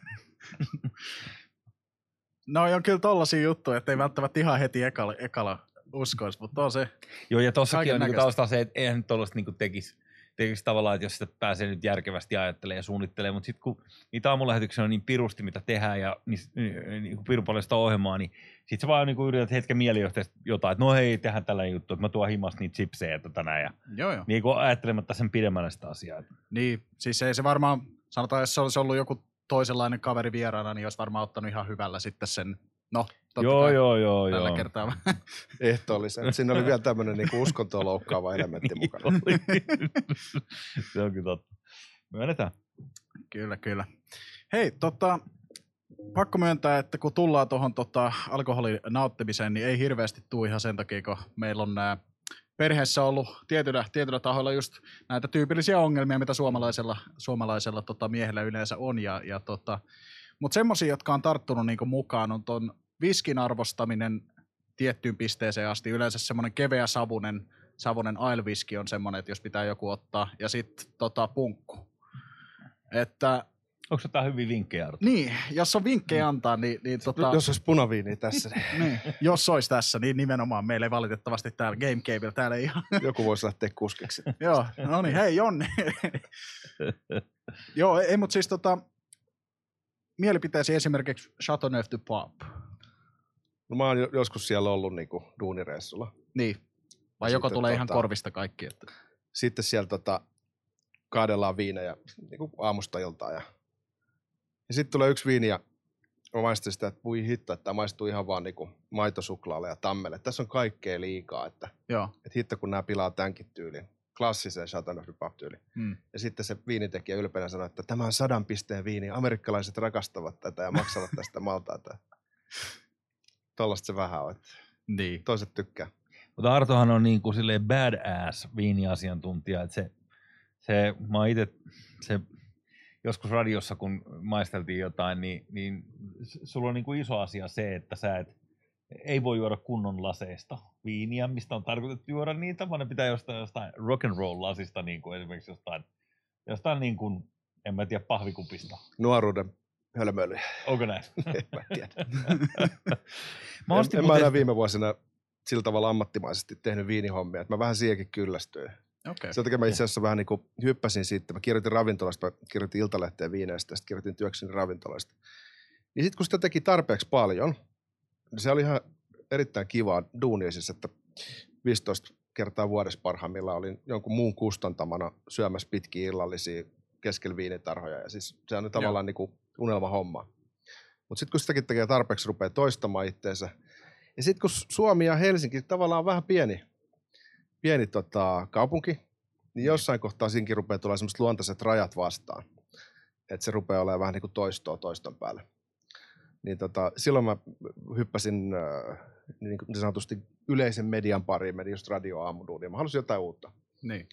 No on kyllä tollasia juttuja, että ei välttämättä ihan heti ekalla, ekalla uskoisi, mutta on se. Joo, ja tossakin Kaiken on niinku taustalla se, että eihän nyt tollaista niinku tekisi, tekisi tavallaan, että jos sitä pääsee nyt järkevästi ajattelemaan ja suunnittelemaan, mutta sitten kun niitä aamulähetyksiä on niin pirusti, mitä tehdään ja niin, niin, niin pirun paljon sitä ohjelmaa, niin sitten sä vaan niinku yrität hetken mielijohteesta jotain, että no hei, tehdään tällainen juttu, että mä tuon himasta niitä chipsejä tänään ja Joo, joo. niin kuin ajattelematta sen pidemmälle sitä asiaa. Niin, siis ei se varmaan, sanotaan, jos se olisi ollut joku toisenlainen kaveri vieraana, niin olisi varmaan ottanut ihan hyvällä sitten sen, no, totta Joo, kai, joo, joo, tällä joo. kertaa. Ehtoollisen. Siinä oli vielä tämmöinen niinku uskontoa loukkaava elementti Niin mukana. oli. se on kyllä totta. Myönnetään. Kyllä, kyllä. Hei, tota, pakko myöntää, että kun tullaan tuohon tota, alkoholin nauttimiseen, niin ei hirveästi tule ihan sen takia, kun meillä on nää perheessä ollut tietyllä, tietyllä tahoilla just näitä tyypillisiä ongelmia, mitä suomalaisella, suomalaisella tota, miehellä yleensä on. Ja, ja tota, Mutta semmoisia, jotka on tarttunut niinku mukaan, on ton viskin arvostaminen tiettyyn pisteeseen asti. Yleensä semmoinen keveä savunen, savunen ailviski on semmoinen, että jos pitää joku ottaa. Ja sitten tota, punkku. Että Onko tämä hyvin vinkkejä, Arto? niin, jos on vinkkejä antaa, niin, niin tota, Jos olisi punaviini tässä, niin niin, jos olisi tässä, niin nimenomaan meillä ei valitettavasti täällä Game Caveilla täällä ei ihan. joku voisi lähteä kuskiksi. Joo, no niin, hei Jonni. Joo, ei, mutta siis tota, mielipiteesi esimerkiksi Chateauneuf du Pape. No mä oon jo- joskus siellä ollut niinku duunireissulla. Niin, vai Ja joko sitten tulee ihan tota- korvista kaikki? Että... Sitten siellä tota, kaadellaan viinejä niinku aamusta iltaan. Ja, ja sitten tulee yksi viini ja mä maistin sitä, että voi hitto, että tämä maistuu ihan vaan niinku maitosuklaalle ja tammelle. Tässä on kaikkea liikaa, että, Joo, että hitto kun nämä pilaa tämänkin tyylin. Klassisen Chateauneuf du Pape tyyli. mm. Ja sitten se viinitekijä ylpeänä sanoi, että tämä on sadan pisteen viini. Amerikkalaiset rakastavat tätä ja maksavat tästä maltaita. Tollasta se vähän on, että niin. toiset tykkää. Mutta Artohan on niin kuin silleen badass viiniasiantuntija, että se, se mä ite, se joskus radiossa, kun maisteltiin jotain, niin, niin sulla on niin kuin iso asia se, että sä et, ei voi juoda kunnon laseista viiniä, mistä on tarkoitettu juoda niitä, vaan ne pitää jostain, jostain rock and roll lasista, niin kuin esimerkiksi jostain, jostain niin kuin, en mä tiedä, pahvikupista. Nuoruuden hölmöilyjä. Onko näin? En mä tiedä. Mä en, en mä enää viime vuosina sillä tavalla ammattimaisesti tehnyt viinihommia, että mä vähän siihenkin kyllästyin. Okei. Sen takia mä itse asiassa vähän niin kuin hyppäsin siitä, mä kirjoitin ravintolasta, mä kirjoitin iltalehteen viineistä, sitten kirjoitin työkseni ravintolasta. Niin sitten kun sitä teki tarpeeksi paljon, niin se oli ihan erittäin kivaa duunia siis, että 15 kertaa vuodessa parhaimmillaan olin jonkun muun kustantamana syömässä pitkiä illallisia keskellä viinitarhoja. Ja siis se on tavallaan niin kuin unelma homma. Mutta sitten kun sitäkin tekee tarpeeksi, rupeaa toistamaan itteensä. Ja sitten kun Suomi ja Helsinki tavallaan on vähän pieni, pieni tota, kaupunki, niin jossain kohtaa siinkin rupeaa tulla semmoiset luontaiset rajat vastaan. Että se rupeaa olemaan vähän niin kuin toistoa toiston päälle. Niin tota, silloin mä hyppäsin äh, niin, niin sanotusti yleisen median pariin, menin just radio aamuduunia. Mä halusin jotain uutta. Niin.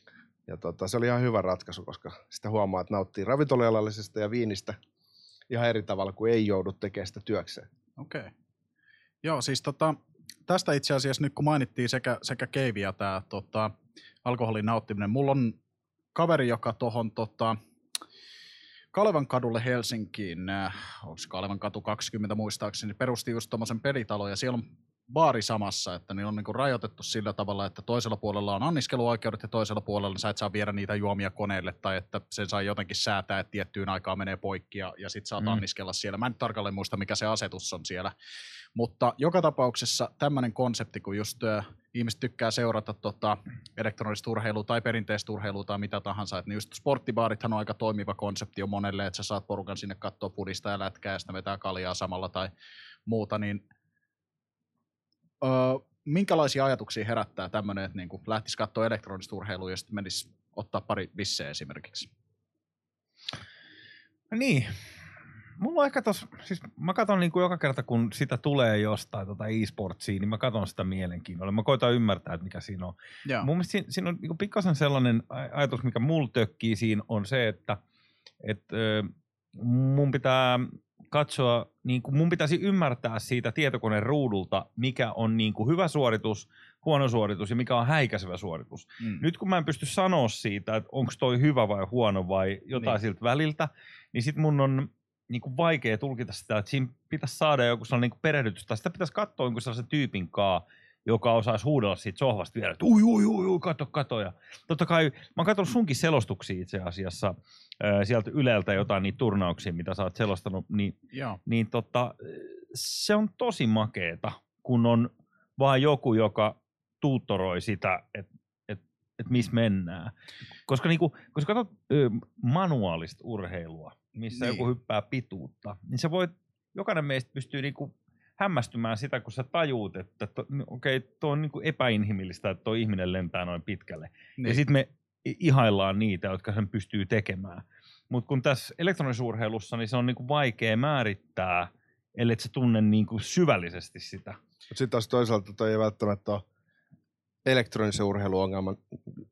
Ja tota, se oli ihan hyvä ratkaisu, koska sitä huomaa, että nauttii ravintolajallisesta ja viinistä ihan eri tavalla kuin ei joudu tekemään sitä työkseen. Okei. Okay. Joo, siis tota, tästä itse asiassa nyt kun mainittiin sekä, sekä keivi ja tämä tota, alkoholin nauttiminen, mulla on kaveri, joka tuohon tota, Kalevan kadulle Helsinkiin, äh, onko Kalevan katu 20 muistaakseni, perusti just tuommoisen pelitalon ja siellä on baari samassa, että niin on niinku rajoitettu sillä tavalla, että toisella puolella on anniskeluoikeudet ja toisella puolella sä et saa viedä niitä juomia koneelle tai että sen saa jotenkin säätää, että tiettyyn aikaan menee poikki ja, ja sit saat Mm. anniskella siellä. Mä en tarkalleen muista, mikä se asetus on siellä, mutta joka tapauksessa tämmöinen konsepti, kun just ö, ihmiset tykkää seurata tota, elektronista urheilua tai perinteistä urheilua tai mitä tahansa, että niin just sporttibaarithan on aika toimiva konsepti jo monelle, että sä saat porukan sinne katsoa pudista ja lätkää ja sitten vetää kaljaa samalla tai muuta, niin öö, minkälaisia ajatuksia herättää tämmöinen, että niin lähtisi katsoa elektronista urheilua ja sitten menisi ottaa pari visseä esimerkiksi? No niin. Mulla on ehkä tos, siis mä katson niin kuin joka kerta, kun sitä tulee jostain tota e-sportsia, niin mä katson sitä mielenkiinnolla. Mä koitan ymmärtää, että mikä siinä on. Joo. Mun mielestä siinä, siinä on niin pikkasen sellainen aj- ajatus, mikä mulla tökkii siinä, on se, että et, ö, mun pitää katsoa, niin kuin mun pitäisi ymmärtää siitä tietokoneen ruudulta, mikä on niin kuin hyvä suoritus, huono suoritus ja mikä on häikäisevä suoritus. Mm. Nyt kun mä en pysty sanoa siitä, että onko toi hyvä vai huono vai jotain Niin. siltä väliltä, niin sit mun on niin kuin vaikea tulkita sitä, että siinä pitäisi saada joku sellainen niin kuin perehdytys, tai sitä pitäisi katsoa jonkun sellaisen tyypin kaa, joka osaisi huudella siitä sohvasta vielä, että ui, ui, ui, ui, kato, kato. Ja totta kai, mä oon katsonut sunkin selostuksia itse asiassa, sieltä Yleltä jotain niitä turnauksia, mitä sä oot selostanut, niin Joo. niin tota, se on tosi makeeta, kun on vaan joku, joka tuuttoroi sitä, että et, et missä mennään. Koska, niinku, koska katsot manuaalista urheilua, missä niin. joku hyppää pituutta, niin se voi, jokainen meistä pystyy niinku hämmästymään sitä, kun sä tajuut, että to, okei, okay, tuo on niinku epäinhimillistä, että tuo ihminen lentää noin pitkälle. Niin. Niin. Ja sitten me ihaillaan niitä, jotka sen pystyy tekemään. Mutta kun tässä elektronisessa urheilussa, niin se on niinku vaikea määrittää, ellei se tunne niinku syvällisesti sitä. Sitten taas toisaalta toi ei välttämättä ole elektronisen urheiluongelman.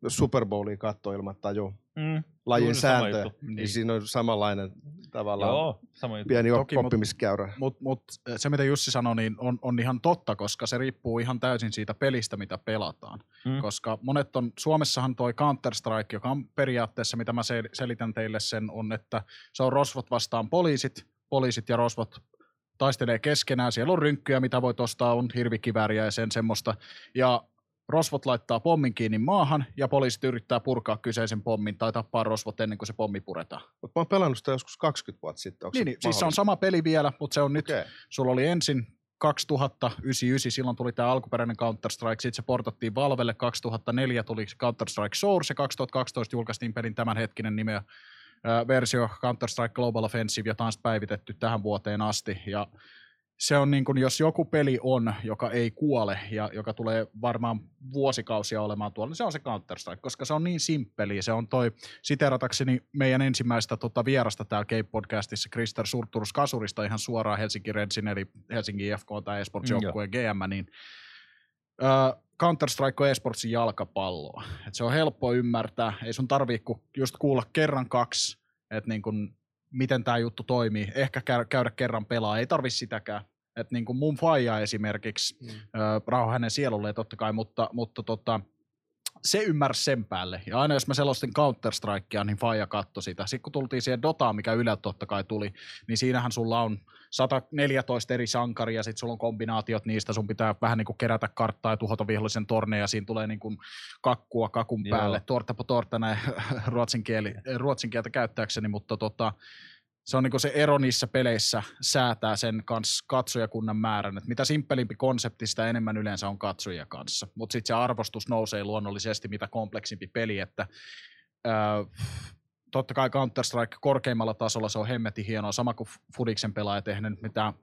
Super Bowlia katsoo ilman taju Mm. lajin juttu. niin. Niin. siinä on samanlainen tavallaan Joo, sama juttu. pieni Toki, oppimiskäyrä. Mutta mut se, mitä Jussi sanoi, niin on, on ihan totta, koska se riippuu ihan täysin siitä pelistä, mitä pelataan. Mm. Koska monet on, Suomessahan toi Counter-Strike, joka on periaatteessa, mitä mä sel- selitän teille sen, on, että se on rosvot vastaan poliisit, poliisit ja rosvot taistelee keskenään, siellä on rynkkyjä, mitä voi ostaa, on hirvikivääriä ja sen semmoista, ja rosvot laittaa pommin kiinni maahan, ja poliisit yrittää purkaa kyseisen pommin tai tappaa rosvot ennen kuin se pommi puretaan. Mutta mä oon pelannut sitä joskus 20 vuotta sitten. Onko Niin, niin, siis se on sama peli vielä, mutta se on nyt Okay. Sulla oli ensin 2099, silloin tuli tämä alkuperäinen Counter-Strike, sitten se portattiin Valvelle, 2004 tuli Counter-Strike Source ja 2012 julkaistiin pelin tämänhetkinen nimeä ää, versio Counter-Strike Global Offensive, jota on päivitetty tähän vuoteen asti. Ja se on niin kuin, jos joku peli on, joka ei kuole ja joka tulee varmaan vuosikausia olemaan tuolla, niin se on se Counter-Strike, koska se on niin simppeli. Se on toi, siteratakseni meidän ensimmäistä tota, vierasta täällä Cape-podcastissa, Krister Surturus Kasurista ihan suoraan Helsinki Redsin, eli Helsingin IFK tai esports-joukkueen GM, niin ö, Counter-Strike on esportsin jalkapalloa. Et se on helppo ymmärtää, ei sun tarvii just kuulla kerran kaksi, että niin kun, miten tämä juttu toimii. Ehkä käydä, kerran pelaa, ei tarvi sitäkään. Et niin kuin mun faija esimerkiksi, Mm. rauha hänen sielulleen totta kai, mutta, mutta tota, se ymmärsi sen päälle. Ja aina jos mä selostin Counter-Strikea, niin faija katsoi sitä. Sitten kun tultiin siihen Dotaan, mikä Yleltä totta kai tuli, niin siinähän sulla on 114 eri sankaria, sitten sulla on kombinaatiot niistä, sun pitää vähän niin kuin kerätä karttaa ja tuhota vihollisen torneja, ja siinä tulee niin kuin kakkua kakun Joo. päälle, torta po torta näin ruotsin, kieli, ruotsin kieltä käyttääkseni, mutta tota, se on niinku se ero niissä peleissä säätää sen kanssa katsojakunnan määrän, että mitä simppelimpi konsepti, sitä enemmän yleensä on katsojia kanssa. Mutta sitten se arvostus nousee luonnollisesti, mitä kompleksimpi peli, että öö, totta kai Counter-Strike korkeimmalla tasolla se on hemmetin hienoa, sama kuin Fudiksen pelaaja tehnyt nyt mitään,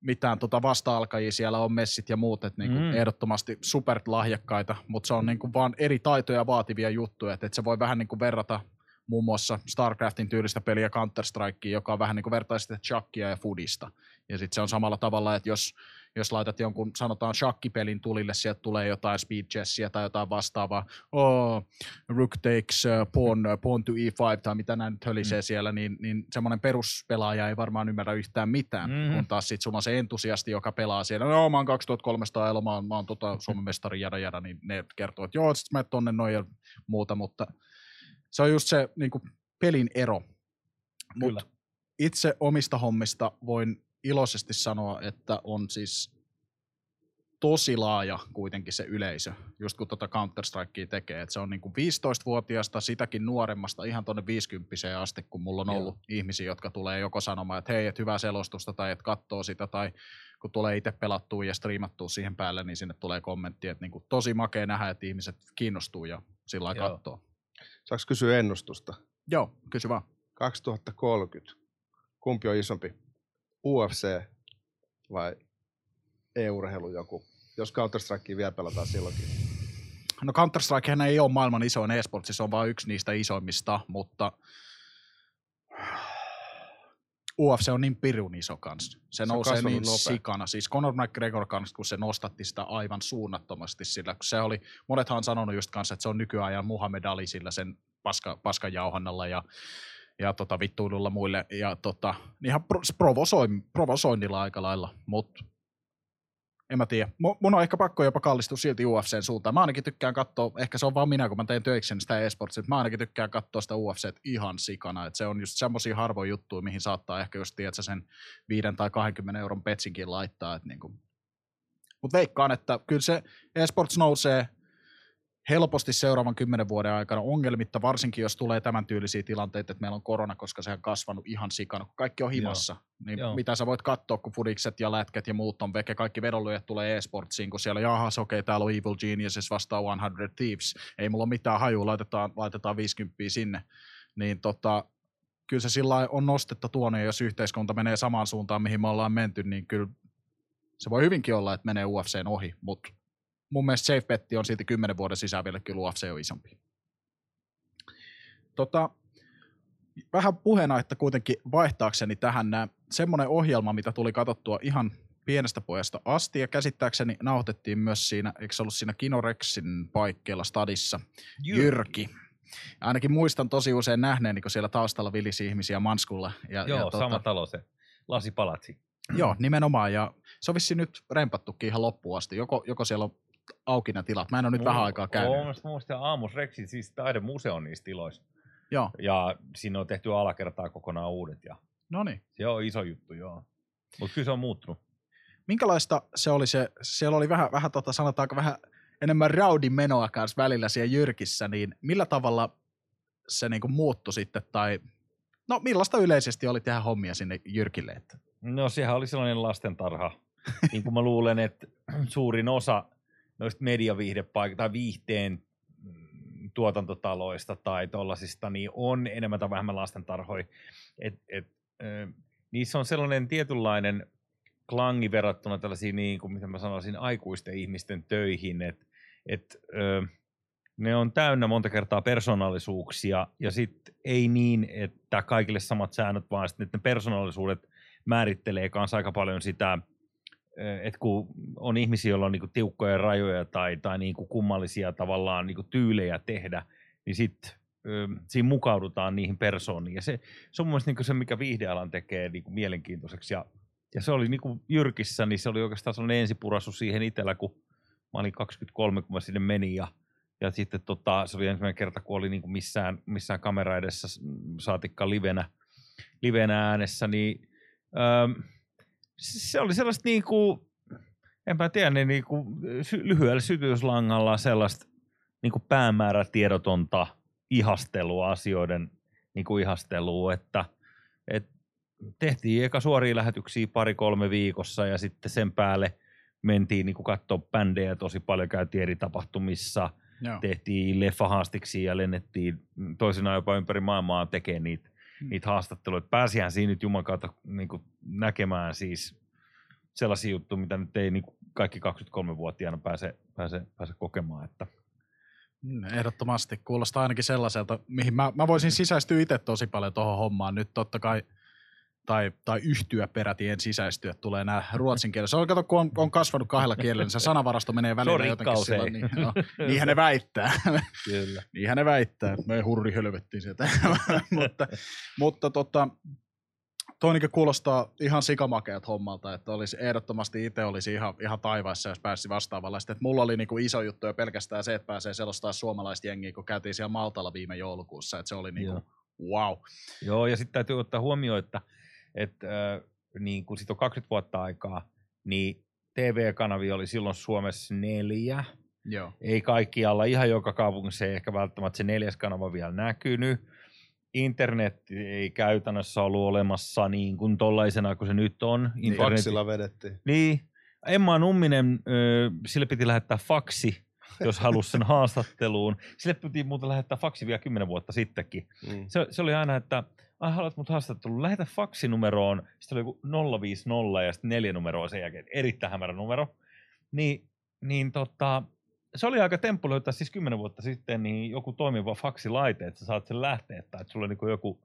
mitään tota vasta-alkajia, siellä on messit ja muut, että niinku Mm. ehdottomasti super lahjakkaita, mutta se on niinku vaan eri taitoja vaativia juttuja, että et se voi vähän niinku verrata muun muassa StarCraftin tyylistä peliä Counter-Strikea, joka on vähän niin kuin vertaisesti Chuckia ja Foodista. Ja sitten se on samalla tavalla, että jos, jos laitat jonkun, sanotaan shakkipelin tulille, sieltä tulee jotain speed chessia tai jotain vastaavaa, oh, rook takes uh, pawn, uh, pawn to e5 tai mitä näin nyt hölisee mm. siellä, niin, niin semmoinen peruspelaaja ei varmaan ymmärrä yhtään mitään, mm. kun taas sitten sulla on se entusiasti, joka pelaa siellä, no mä oon 2300 elo, mä oon, mä oon tota Suomen mestari, jada jada, niin ne kertoo, että joo, sit mä tonne noin ja muuta, mutta se on just se niin kuin pelin ero. Kyllä. Mut itse omista hommista voin iloisesti sanoa, että on siis tosi laaja kuitenkin se yleisö, just kun tuota Counter-Strikea tekee. Et se on niin kuin 15-vuotiaasta, sitäkin nuoremmasta, ihan tuonne 50 asti, kun mulla on Joo. ollut ihmisiä, jotka tulee joko sanomaan, että hei, et hyvää selostusta, tai että katsoo sitä, tai kun tulee itse pelattua ja striimattua siihen päälle, niin sinne tulee kommentti, että niin kuin tosi makea nähdä, että ihmiset kiinnostuu ja sillä lailla Joo. katsoo. Saanko kysyä ennustusta? Joo, kysy vaan. 2030. Kumpi on isompi? UFC vai e-urheilu joku? Jos Counter-Strikea vielä pelataan silloinkin. No Counter-Strike ei ole maailman isoin esportsi, se on vain yksi niistä isoimmista, mutta UFC on niin pirun iso kanssa. Se, Se nousee niin nopea. sikana. Siis Conor McGregor kanssa, kun se nostatti sitä aivan suunnattomasti sillä, kun se oli, monethan on sanonut just kanssa, että se on nykyajan Muhammed Ali sillä sen paska, paskan jauhannalla ja ja tota, vittuilulla muille. Ja tota, ihan pro, provosoin, provosoinnilla aika lailla, mutta en mä tiedä. Mun on ehkä pakko jopa kallistua silti UFCn suuntaan. Mä ainakin tykkään katsoa, ehkä se on vaan minä, kun mä teen töikseni sitä esportsia, mä ainakin tykkään katsoa sitä UFC ihan sikana. Et se on just semmosia harvoja juttuja, mihin saattaa ehkä just tiedätkö, sen 5 tai 20 euron petsinkin laittaa. Niinku. Mutta veikkaan, että kyllä se esports nousee helposti seuraavan kymmenen vuoden aikana ongelmitta, varsinkin jos tulee tämän tyylisiä tilanteita, että meillä on korona, koska se on kasvanut ihan sikana, kun kaikki on himassa. Joo. Niin Joo. mitä sä voit katsoa, kun fudikset ja lätket ja muut on veke, kaikki vedonlyöjät tulee e-sportsiin, kun siellä jahas, okei, okay, täällä on Evil Geniuses vastaan 100 Thieves, ei mulla ole mitään hajua, laitetaan, laitetaan 50 sinne. Niin tota, kyllä se sillä on nostetta tuonne, jos yhteiskunta menee samaan suuntaan, mihin me ollaan menty, niin kyllä se voi hyvinkin olla, että menee UFCn ohi, mutta mun mielestä safe betti on silti 10 vuoden sisään vielä kyllä UFC on isompi. Tota, vähän että kuitenkin vaihtaakseni tähän nää, semmoinen ohjelma, mitä tuli katsottua ihan pienestä pojasta asti, ja käsittääkseni nauhoitettiin myös siinä, eikö se ollut siinä Kinorexin paikkeilla stadissa, Jyrki. Jyrki. Ainakin muistan tosi usein nähneeni, kun siellä taustalla vilisi ihmisiä manskulla. Ja, Joo, ja tuota, sama talo se, lasipalatsi. Joo, nimenomaan, ja se on nyt rempattukin ihan loppuun asti. Joko, joko siellä on auki ne tilat. Mä en ole nyt vähän aikaa käynyt. Olen muistan Aamus Rexin, siis taidemuseo on niissä tiloissa. Joo. Ja siinä on tehty alakertaa kokonaan uudet. Ja no niin. Se on iso juttu, joo. Mutta kyllä se on muuttunut. Minkälaista se oli se, siellä oli vähän, vähän tota, sanotaanko vähän enemmän raudin menoa kanssa välillä siellä Jyrkissä, niin millä tavalla se niinku muuttui sitten, tai no millaista yleisesti oli tehdä hommia sinne Jyrkille? Että? No sehän oli sellainen lastentarha, niin kuin mä luulen, että suurin osa noista mediaviihdepaikoista tai viihteen mm, tuotantotaloista tai tuollaisista, niin on enemmän tai vähemmän lastentarhoja. Et, et, äh, niissä on sellainen tietynlainen klangi verrattuna tällaisiin, niin kuin, mitä mä sanoisin, aikuisten ihmisten töihin, että et, äh, ne on täynnä monta kertaa persoonallisuuksia ja sitten ei niin, että kaikille samat säännöt, vaan sitten ne persoonallisuudet määrittelee kanssa aika paljon sitä, että kun on ihmisiä, joilla on niinku tiukkoja rajoja tai, tai niinku kummallisia tavallaan niinku tyylejä tehdä, niin sitten siinä mukaudutaan niihin persooniin. Ja se, se on mun mielestä niinku se, mikä viihdealan tekee niinku mielenkiintoiseksi. Ja, ja se oli niinku Jyrkissä, niin se oli oikeastaan sellainen ensipurasu siihen itsellä, kun mä olin 23, kun mä sinne menin. Ja, ja sitten tota, se oli ensimmäinen kerta, kun oli niinku missään, missään kamera edessä saatikka livenä, livenä äänessä, niin öö, se oli sellaista niin kuin, enpä tiedä, niin, niin kuin lyhyellä sytyyslangalla sellaista niin kuin päämäärätiedotonta ihastelua, asioiden niin kuin ihastelua, että, että tehtiin eka suoria lähetyksiä pari-kolme viikossa ja sitten sen päälle mentiin niin katsoa bändejä tosi paljon, käytiin eri tapahtumissa, Joo. tehtiin leffahaastiksi ja lennettiin toisinaan jopa ympäri maailmaa tekemään niitä. Niitä haastatteluja. Pääsihän siinä nyt Juman kautta niin kuin, näkemään siis sellaisia juttuja, mitä nyt ei niin kuin kaikki 23-vuotiaana pääse, pääse, pääse kokemaan. Että. Mm, ehdottomasti. Kuulostaa ainakin sellaiselta, mihin mä, mä voisin sisäistyä itse tosi paljon tuohon hommaan. Nyt totta kai – tai, tai yhtyä peräti, en sisäistyä, tulee nämä ruotsin kielellä. Se on, kato, kun on, on kasvanut kahdella kielellä, niin se sanavarasto menee välillä jotenkin sillä, niin, no, niinhän ne väittää. Kyllä. niinhän ne väittää. Me hurri hölvettiin sieltä. mutta mutta tota, toinenkin kuulostaa ihan sikamakeat hommalta, että olisi ehdottomasti itse olisi ihan, ihan taivaissa, jos pääsi vastaavalla. Sitten, että mulla oli niinku iso juttu jo pelkästään se, että pääsee selostaa suomalaista jengiä, kun käytiin siellä Maltalla viime joulukuussa, että se oli niinku, wow. Joo, ja sitten täytyy ottaa huomioon, että että äh, niin kun sit on 20 vuotta aikaa, niin TV-kanavia oli silloin Suomessa neljä. Joo. Ei kaikkialla, ihan joka kaupungissa ei ehkä välttämättä se neljäs kanava vielä näkynyt. Internet ei käytännössä ollut olemassa niin kuin tollaisena kuin se nyt on. Niin, Internet... Faksilla vedettiin. Niin. Emma Numminen, sille piti lähettää faksi, jos halusi sen haastatteluun. Sille piti muuten lähettää faksi vielä kymmenen vuotta sittenkin. Mm. Se, se oli aina, että ai haluat mut haastatteluun, lähetä faksinumeroon, sitten oli joku 050 ja sitten neljä numeroa sen jälkeen, erittäin hämärä numero. Niin, niin tota, se oli aika temppu löytää siis kymmenen vuotta sitten niin joku toimiva faksilaite, että sä saat sen lähteä, tai että sulla on niin joku,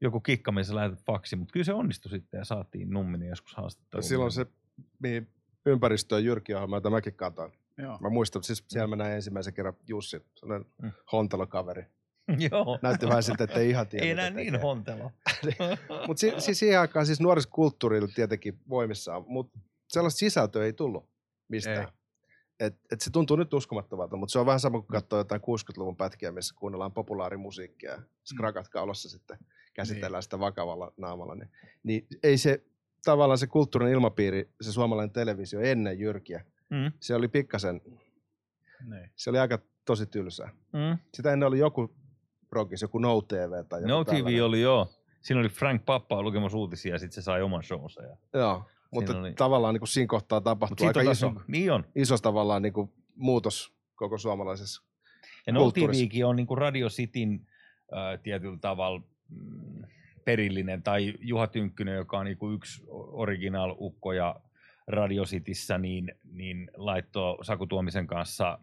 joku kikka, missä lähetät faksi, mutta kyllä se onnistui sitten ja saatiin numminen joskus haastatteluun. Silloin se, mihin ympäristöön Jyrki jota mäkin katoin. Joo. Mä muistan, siis siellä mä näin ensimmäisen kerran Jussi, sellainen mm. hontalokaveri Joo. Näytti vähän siltä, että ei ihan tiedä, Ei mitä enää niin tekee. hontelo. Mutta si- siis siihen aikaan siis nuorisokulttuuri oli tietenkin voimissaan, mutta sellaista sisältöä ei tullut mistään. Ei. Et, et se tuntuu nyt uskomattomalta, mutta se on vähän sama kuin katsoo jotain 60-luvun pätkiä, missä kuunnellaan populaarimusiikkia ja skrakat kaulassa sitten käsitellään Niin. sitä vakavalla naamalla. Niin, niin ei se tavallaan se kulttuurin ilmapiiri, se suomalainen televisio ennen Jyrkiä, Mm. se oli pikkasen, Niin. se oli aika tosi tylsää. Mm. Sitä ennen oli joku progis, joku No TV tai joku No TV tällainen. oli joo. Siinä oli Frank Pappa lukemassa uutisia ja sitten se sai oman shownsa. Ja... Joo, mutta oli- tavallaan niin kuin siinä kohtaa tapahtui aika on iso, taas, niin on. iso tavallaan niin kuin muutos koko suomalaisessa. Ja No. TVkin on niin kuin Radio Cityn äh, tietyllä tavalla mm, perillinen, tai Juha Tynkkynen, joka on niin kuin yksi original ukko ja Radio Cityssä, niin, niin laittoi Saku Tuomisen kanssa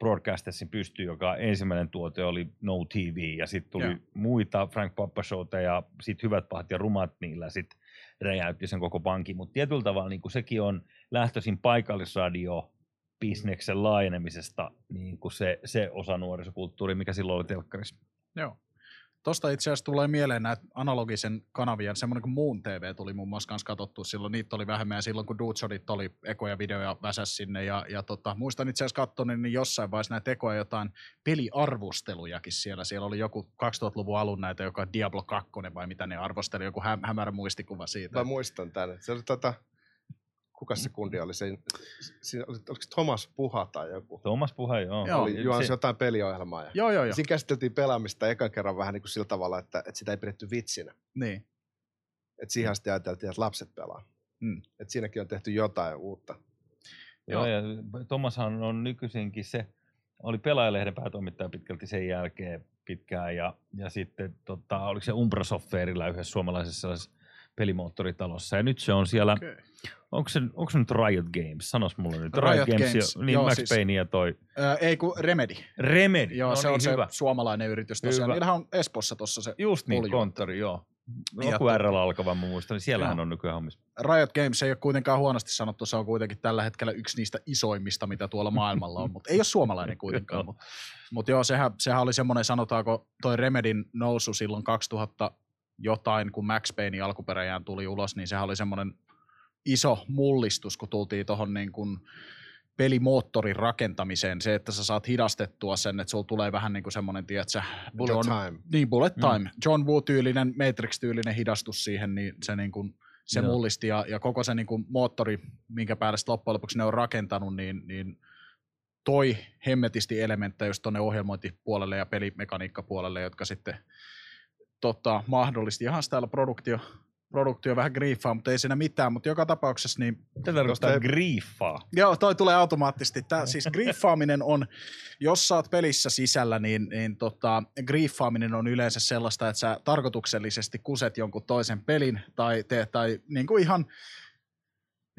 Broadcastersin pystyyn, joka ensimmäinen tuote oli No TV, ja sitten tuli Joo. muita Frank Pappa Showta, ja sitten Hyvät, pahat ja rumat, niillä sitten räjäytti sen koko pankin, mutta tietyllä tavalla niin kuin sekin on lähtöisin paikallisradio bisneksen laajenemisesta niin kuin se, se osa nuorisokulttuuri, mikä silloin oli telkkarissa. Joo. Tosta itse asiassa tulee mieleen näitä analogisen kanavien, semmoinen kuin Moon TV tuli muun muassa kanssa katsottua silloin, niitä oli vähemmän ja silloin kun Dudesorit oli ekoja videoja väsäs sinne ja, ja tota, muistan itse asiassa kattonut, niin jossain vaiheessa näitä ekoja jotain peliarvostelujakin siellä, siellä oli joku 2000-luvun alun näitä, joka Diablo 2 vai mitä ne arvosteli, joku hä- hämärä muistikuva siitä. Mä muistan tämän. Se oli tota, kuka se kundi oli? Se, siinä, oli- oliko se Thomas Puha tai joku? Tuomas Puhe, joo. Joo. oli juonsi se, jotain peliohjelmaa. Ja Joo, joo, joo. Siinä käsiteltiin pelaamista ekan kerran vähän niin kuin sillä tavalla, että, että sitä ei pidetty vitsinä. Niin. Että siihen asti ajateltiin, että lapset pelaa. Mm. Että siinäkin on tehty jotain uutta. joo, ja Thomashan on nykyisinkin se, oli pelaajalehden päätoimittaja pitkälti sen jälkeen pitkään, ja, ja sitten tota, oliko se Umbra Softwareilla yhdessä suomalaisessa sellaisessa pelimoottoritalossa, ja nyt se on siellä, Okay. onko se, onko se nyt Riot Games, sanos mulle nyt, Riot Games, ja, niin joo, Max siis- Payne ja toi Ö, ei kun Remedy. Remedy, Joo, no se niin, on hyvä. se suomalainen yritys tosiaan. Hyvä. Niillähän on Espossa tuossa se Just niin, Oli konttori, joo. Ja Joku RL alkava, mä muistan, niin siellähän Joo. on nykyään hommissa. Riot Games ei ole kuitenkaan huonosti sanottu, se on kuitenkin tällä hetkellä yksi niistä isoimmista, mitä tuolla maailmalla on, mutta ei ole suomalainen kuitenkaan. mutta mut joo, sehän, sehän oli semmoinen, sanotaanko, toi Remedin nousu silloin 2000 jotain, kun Max Payne alkuperäjään tuli ulos, niin sehän oli semmoinen iso mullistus, kun tultiin tuohon niin kuin pelimoottorin rakentamiseen. Se, että sä saat hidastettua sen, että sulla tulee vähän niin kuin semmoinen, tiedätkö, Bullet John, time. niin, bullet Mm. time. John Woo-tyylinen, Matrix-tyylinen hidastus siihen, niin se, niin kuin, se Joo. mullisti. Ja, ja koko se niin kuin moottori, minkä päälle loppujen lopuksi ne on rakentanut, niin, niin toi hemmetisti elementtejä just tuonne ohjelmointipuolelle ja pelimekaniikkapuolelle, jotka sitten tota, mahdollisti ihan täällä produktio, produktio vähän griefaa, mutta ei siinä mitään, mutta joka tapauksessa niin Tätä tarkoittaa ei- griiffaa. Joo, toi tulee automaattisesti. Tää, siis griffaaminen on, jos sä oot pelissä sisällä, niin, niin tota, griffaaminen on yleensä sellaista, että sä tarkoituksellisesti kuset jonkun toisen pelin tai teet tai niin kuin ihan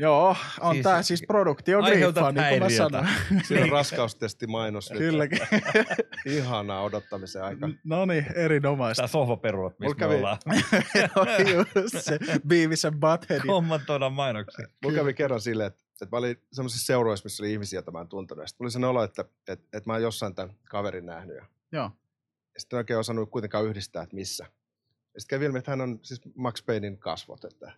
Joo, on Siis siis, tää siis produktio griffaa, niin kuin mä sanoin. Siinä on Niin. raskaustesti mainos. nyt. Kylläkin. Ihanaa odottamisen aika. no niin, erinomaista. Tää sohvaperuat, missä Mulla me kävi- ollaan. Joo, just se Beavis and Butthead. Kommentoidaan mainoksia. Mulla kävi kerran silleen, että, että mä olin semmoisissa seuroissa, missä oli ihmisiä, joita mä en tuntenut. Sitten tuli sen olo, että, että, että mä oon jossain tämän kaverin nähnyt. Ja Joo. sitten en oikein osannut kuitenkaan yhdistää, että missä. Ja sitten kävi ilmi, että hän on siis Max Paynein kasvot. Että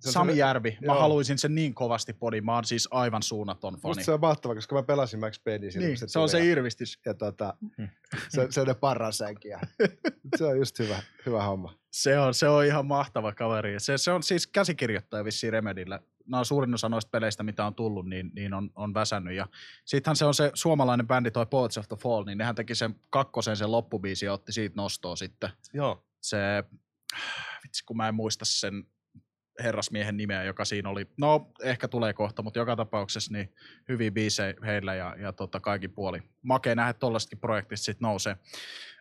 se on Sami se- Järvi, mä Joo. haluaisin sen niin kovasti podiin. Mä oon siis aivan suunnaton fani. Musta se on mahtava, koska mä pelasin Max silloin, niin, kun se on se irvistys. Ja tota, Hmm. se, se on ne Se on just hyvä, hyvä homma. Se on, se on ihan mahtava kaveri. Se, se on siis käsikirjoittaja vissiin Remedillä. Nämä on suurin osa noista peleistä, mitä on tullut, niin, niin on, on väsännyt. Ja sittenhän se on se suomalainen bändi, toi Poets of the Fall, niin nehän teki sen kakkosen sen loppubiisi ja otti siitä nostoa sitten. Joo. Se, vitsi kun mä en muista sen herrasmiehen nimeä, joka siinä oli. No, ehkä tulee kohta, mutta joka tapauksessa niin hyviä biisejä heillä ja, ja tota, kaikki puoli. Makea nähdä tollaistakin projektista sitten nousee.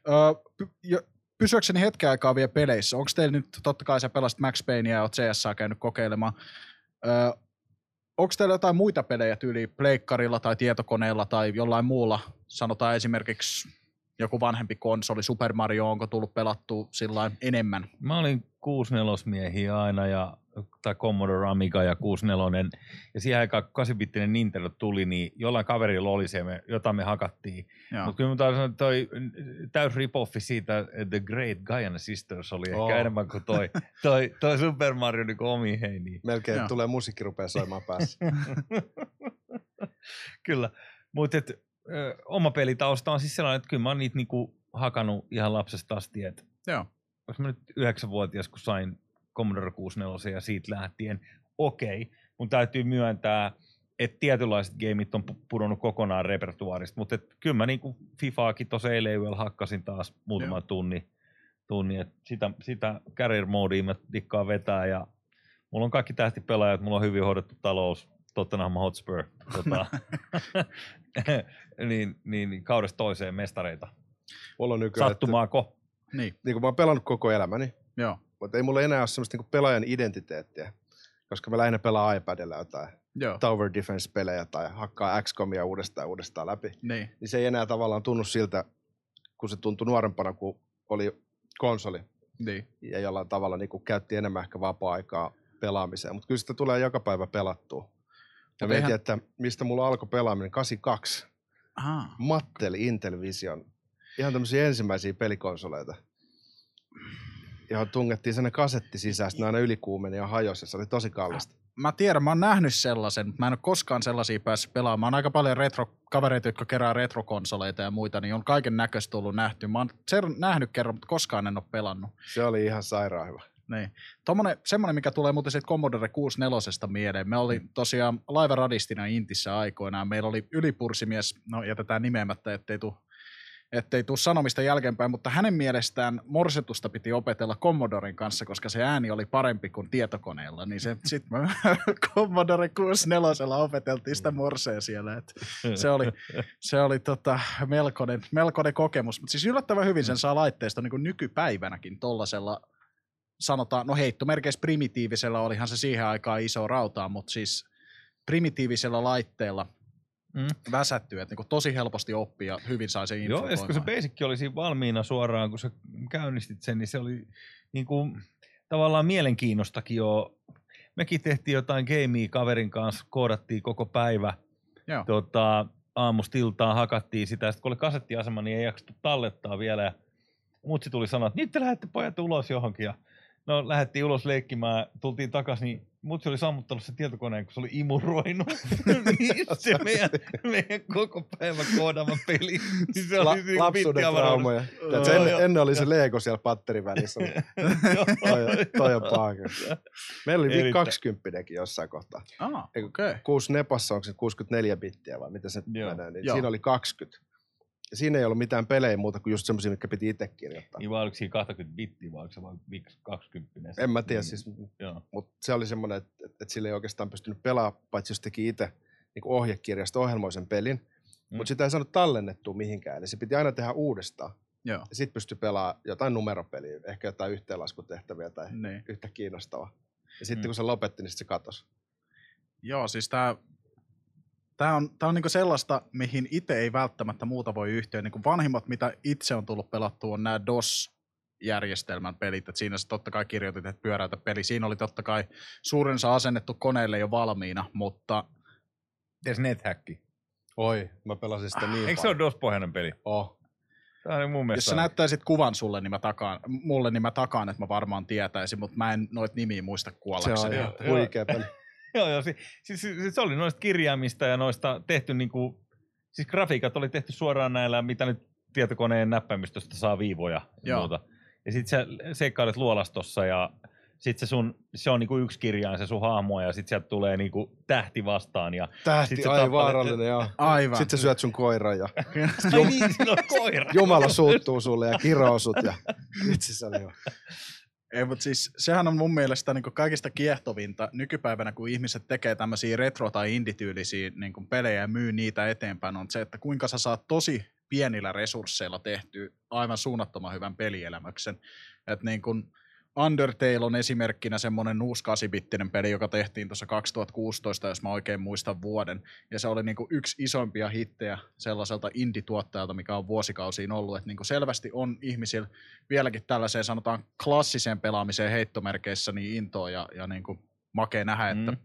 Öö, pysyäkseni hetken aikaa vielä peleissä. Onko teillä nyt, totta kai sä pelasit Max Payneä ja oot käynyt kokeilemaan. Öö, onko teillä jotain muita pelejä tyyli pleikkarilla tai tietokoneella tai jollain muulla? Sanotaan esimerkiksi joku vanhempi konsoli, Super Mario, onko tullut pelattua sillain enemmän? Mä olin 64 miehiä aina ja tai Commodore Amiga ja 64. Ja siihen aikaan, kun 8 Nintendo tuli, niin jollain kaverilla oli se, me- jota me hakattiin. Mutta kyllä mä sanoa, että toi täys ripoffi siitä The Great Guyana Sisters oli ehkä Oo. enemmän kuin toi, toi, toi Super Mario niin omi heiniin. Melkein Joo. tulee musiikki rupeaa soimaan päässä. Kyllä, mutta oma pelitausta on siis sellainen, että kyllä mä oon niitä niinku hakannut ihan lapsesta asti, että Joo. onko mä nyt yhdeksänvuotias, kun sain Commodore 64 ja siitä lähtien, okei, mun täytyy myöntää, että tietynlaiset gameit on pu- pudonnut kokonaan repertuaarista, mutta et kyllä mä niinku FIFAakin tuossa eilen yöllä hakkasin taas muutaman Joo. tunnin, tunnin että sitä, sitä career modea mä dikkaan vetää ja mulla on kaikki tähtipelaajat, mulla on hyvin hoidettu talous, Tottenham Hotspur, tota, niin, niin, niin, kaudesta toiseen mestareita. Mulla on nykyään, että, Sattumaako? Niin, niin kuin mä oon pelannut koko elämäni, joo. Mutta ei mulla enää ole semmoista niin pelaajan identiteettiä, koska mä lähinnä pelaan iPadilla jotain Joo. Tower Defense-pelejä tai hakkaa XCOMia uudestaan ja uudestaan läpi. Niin, Niin se ei enää tavallaan tunnu siltä, kun se tuntui nuorempana, kun oli konsoli niin. ja jollain tavalla niin käytti enemmän ehkä vapaa-aikaa pelaamiseen. Mutta kyllä sitä tulee joka päivä pelattua. Ja mietin, eihän- että mistä mulla alkoi pelaaminen, 82. Aha. Mattel Intellivision. Ihan tämmöisiä ensimmäisiä pelikonsoleita. Johon tungettiin sellainen kasetti sisään, sitten aina ylikuumeni ja hajosi, ja se oli tosi kallista. Mä tiedän, mä oon nähnyt sellaisen, mutta mä en ole koskaan sellaisia päässyt pelaamaan. On aika paljon retro-kavereita, jotka kerää retrokonsoleita ja muita, niin on kaiken näköistä tullut nähty. Mä oon sen nähnyt kerran, mutta koskaan en ole pelannut. Se oli ihan sairaan hyvä. Niin. Tommonen, semmonen, mikä tulee muuten siitä Commodore 64 mieleen. Me oli tosiaan laivaradistina Intissä aikoinaan. Meillä oli ylipursimies, no jätetään nimeämättä, ettei tuu ettei tuu sanomista jälkeenpäin, mutta hänen mielestään morsetusta piti opetella Commodoren kanssa, koska se ääni oli parempi kuin tietokoneella, niin se sitten Commodore 64 opeteltiin sitä morsea siellä, että se oli, se oli tota, melkoinen, melkoinen kokemus, mutta siis yllättävän hyvin sen saa laitteesta niin kuin nykypäivänäkin tollasella sanotaan, no heittomerkeissä primitiivisellä, olihan se siihen aikaan iso rautaa, mutta siis primitiivisellä laitteella Mm. väsätty, että niin tosi helposti oppii ja hyvin sai sen info Joo, ja kun se basic oli siinä valmiina suoraan, kun sä käynnistit sen, niin se oli niin kuin, tavallaan mielenkiinnostakin jo. Mekin tehtiin jotain gamea kaverin kanssa, koodattiin koko päivä. Joo. Tota, aamusta iltaan hakattiin sitä, sitten kun oli kasettiasema, niin ei jaksettu tallettaa vielä. Ja mutsi tuli sanoa, että nyt te lähdette pojat ulos johonkin. Ja no, lähdettiin ulos leikkimään, tultiin takaisin, niin mutsi oli sammuttanut se tietokoneen, kun se oli imuroinut. niin se meidän, meidän koko päivä koodaama peli. Niin se La- oli siinä lapsuuden traumoja. Joo, ennen, joo. ennen oli se Lego siellä patterin välissä. toi, toi on paaka. Meillä oli Erittäin. 20 jossain kohtaa. Ah, okei. Okay. Kuusi nepassa onko se 64 bittiä vai mitä se menee, niin siinä oli 20. Siinä ei ollut mitään pelejä muuta kuin just semmoisia, mitkä piti itse kirjoittaa. Niin vai oliko siinä 20 bittiä vai oliko se vain 20? En mä tiedä, Niin, siis, Joo. mutta se oli semmoinen, että, että, että sillä ei oikeastaan pystynyt pelaamaan, paitsi jos teki itse niin ohjekirjasta ohjelmoi sen pelin. Mm. Mutta sitä ei saanut tallennettua mihinkään, eli se piti aina tehdä uudestaan. Joo. Ja sitten pystyi pelaamaan jotain numeropeliä, ehkä jotain yhteenlaskutehtäviä tai Niin. yhtä kiinnostavaa. Ja sitten Mm. kun se lopetti, niin sit se katosi. Joo, siis tämä Tämä on, tää on niinku sellaista, mihin itse ei välttämättä muuta voi yhtyä. Niinku vanhimmat, mitä itse on tullut pelattua, on nämä DOS-järjestelmän pelit. Et siinä sä totta kai kirjoitit, että pyöräytä peli. Siinä oli totta kai suurin osa asennettu koneelle jo valmiina, mutta Mites NetHacki? Oi, mä pelasin sitä niin Eikö se ole DOS-pohjainen peli? Oh. Tämä on mun jos sä näyttäisit kuvan sulle, niin mä takaan, mulle, niin mä takaan, että mä varmaan tietäisin, mutta mä en noit nimiä muista Se on kuollakseni. ihan huikea peli. Joo, joo. Siis, siis, siis se oli noista kirjaimista ja noista tehty niinku... Siis grafiikat oli tehty suoraan näillä, mitä nyt tietokoneen näppäimistöstä saa viivoja ja Joo. muuta. Ja sit sä seikkailet luolastossa ja sit se, sun, se on niinku yksi kirjain, se sun hahmo, ja sit sieltä tulee niinku tähti vastaan. Ja... Tähti, Sit se ai vaarallinen, joo. Aivan. Sitten sä syöt sun koiran ja Ai niin, koira. Jumala suuttuu sulle ja kiroo sut ja vitsi se oli hyvä. Ei, mutta siis sehän on mun mielestä niin kaikista kiehtovinta nykypäivänä, kun ihmiset tekee tämmöisiä retro- tai indityylisiä niin pelejä ja myy niitä eteenpäin, on se, että kuinka sä saat tosi pienillä resursseilla tehtyä aivan suunnattoman hyvän pelielämyksen. Et niin kun, Undertale on esimerkkinä semmoinen uusi 8-bittinen peli, joka tehtiin tuossa 2016, jos mä oikein muistan vuoden. Ja se oli niinku yksi isompia hittejä sellaiselta indie-tuottajalta, mikä on vuosikausiin ollut. Että niinku selvästi on ihmisillä vieläkin tällaiseen sanotaan klassiseen pelaamiseen heittomerkeissä niin intoa ja, ja niinku makea nähdä, että Mm.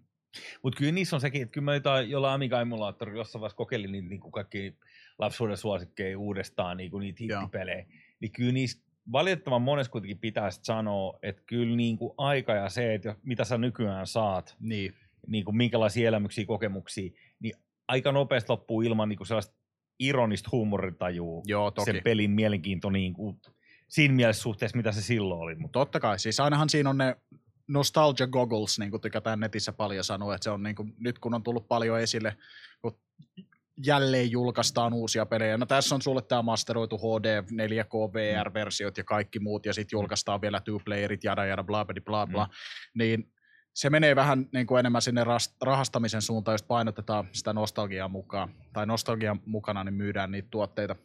Mutta kyllä niissä on sekin, että kyllä mä jotain, jollain Amiga-emulaattorilla jossain vaiheessa kokeilin niitä niin kuin kaikki lapsuuden suosikkeja uudestaan, niin kuin niitä Joo. hittipelejä. Niin kyllä niissä valitettavan monessa kuitenkin pitäisi sanoa, että kyllä niin kuin aika ja se, että mitä sä nykyään saat, niin, niin kuin minkälaisia elämyksiä, kokemuksia, niin aika nopeasti loppuu ilman niin kuin sellaista ironista huumorintajua joo toki. sen pelin mielenkiinto niin kuin, siinä mielessä suhteessa, mitä se silloin oli. Mutta Totta kai, siis ainahan siinä on ne nostalgia goggles, niin kuin tykätään netissä paljon sanoa, että se on niin kuin, nyt kun on tullut paljon esille, kun jälleen julkaistaan uusia pelejä. No tässä on sulle tämä masteroitu HD, 4K VR-versiot ja kaikki muut, ja sitten julkaistaan vielä two-playerit, jada jada, bla bla bla bla, niin se menee vähän niin kuin enemmän sinne rahastamisen suuntaan, jos painotetaan sitä nostalgiaa mukaan, tai nostalgian mukana, niin myydään niitä tuotteita.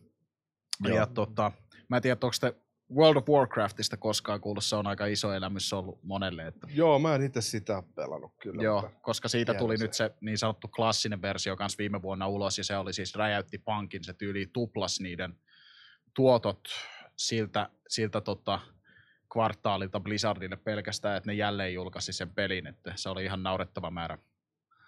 Joo. Ja tota, mä en tiedä, onko te World of Warcraftista koskaan kuullut, se on aika iso elämys ollut monelle. Että, Joo, mä en itse sitä pelannut kyllä. joo, mutta- koska siitä tuli sen. nyt se niin sanottu klassinen versio kanssa viime vuonna ulos, ja se oli siis räjäytti pankin, se tyyli tuplas niiden tuotot siltä, siltä tota, kvartaalilta Blizzardille pelkästään, että ne jälleen julkaisi sen pelin, että se oli ihan naurettava määrä.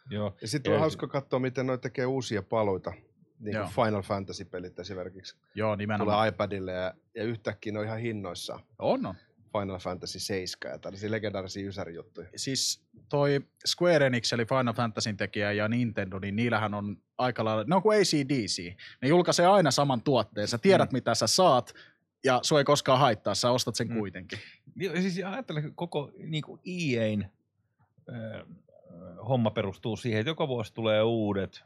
joo, Ja sitten on hauska katsoa, miten ne tekee uusia paluita. Niin Joo. kuin Final Fantasy-pelit esimerkiksi. Joo, nimenomaan. Tulee iPadille ja, ja yhtäkkiä ne on ihan hinnoissaan. On, on. Final Fantasy 7 ja tällaisia legendaarisia ysärijuttuja. siis toi Square Enix, eli Final Fantasyn tekijä ja Nintendo, niin niillähän on aika lailla, ne on kuin ACDC. Ne julkaisee aina saman tuotteen, sä tiedät mm. mitä sä saat, ja sua ei koskaan haittaa, sä ostat sen Mm. kuitenkin. Ja siis ajattelen koko niin kuin EAN äh, homma perustuu siihen, että joka vuosi tulee uudet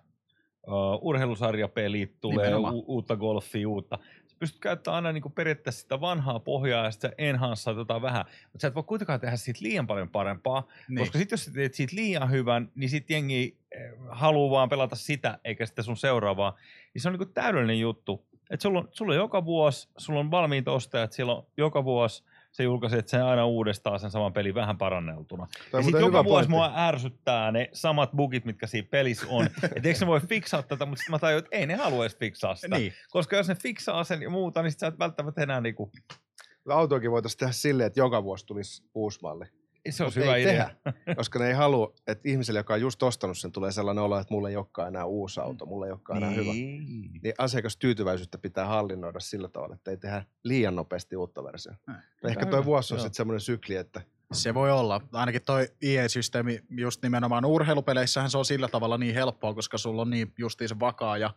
uh, urheilusarjapelit, tulee Nimenomaan. u- uutta golfia, uutta. Sä pystyt käyttämään aina niin periaatteessa sitä vanhaa pohjaa ja sitten enhanssaat jotain vähän, mutta sä et voi kuitenkaan tehdä siitä liian paljon parempaa, Niin. koska sitten jos sä teet siitä liian hyvän, niin sitten jengi eh, haluaa vaan pelata sitä, eikä sitä sun seuraavaa. Niin se on niin täydellinen juttu. Että sulla on, sulla on joka vuosi, sulla on valmiit ostajat, silloin joka vuosi se julkaiset sen aina uudestaan sen saman pelin vähän paranneltuna. Toi ja sitten joka vuosi pointti. mua ärsyttää ne samat bugit, mitkä siinä pelissä on. että eikö ne voi fiksaa tätä, mutta sitten mä tajun, että ei ne halua edes fiksaa sitä. niin. Koska jos ne fiksaa sen ja muuta, niin sit sä et välttämättä enää niinku, Autoakin voitaisiin tehdä silleen, että joka vuosi tulisi uusi malli. Se on hyvä idea. tehdä, koska ne ei halua, että ihmiselle, joka on just ostanut sen, tulee sellainen olo, että mulla ei olekaan enää uusi auto, mulla ei olekaan enää hyvä. Niin. Niin asiakastyytyväisyyttä pitää hallinnoida sillä tavalla, että ei tehdä liian nopeasti uutta versiota. No ehkä Hyvä. toi vuosi on sitten semmoinen sykli, että Se voi olla. Ainakin toi EA-systeemi just nimenomaan urheilupeleissähän se on sillä tavalla niin helppoa, koska sulla on niin justiin se vakaa ja,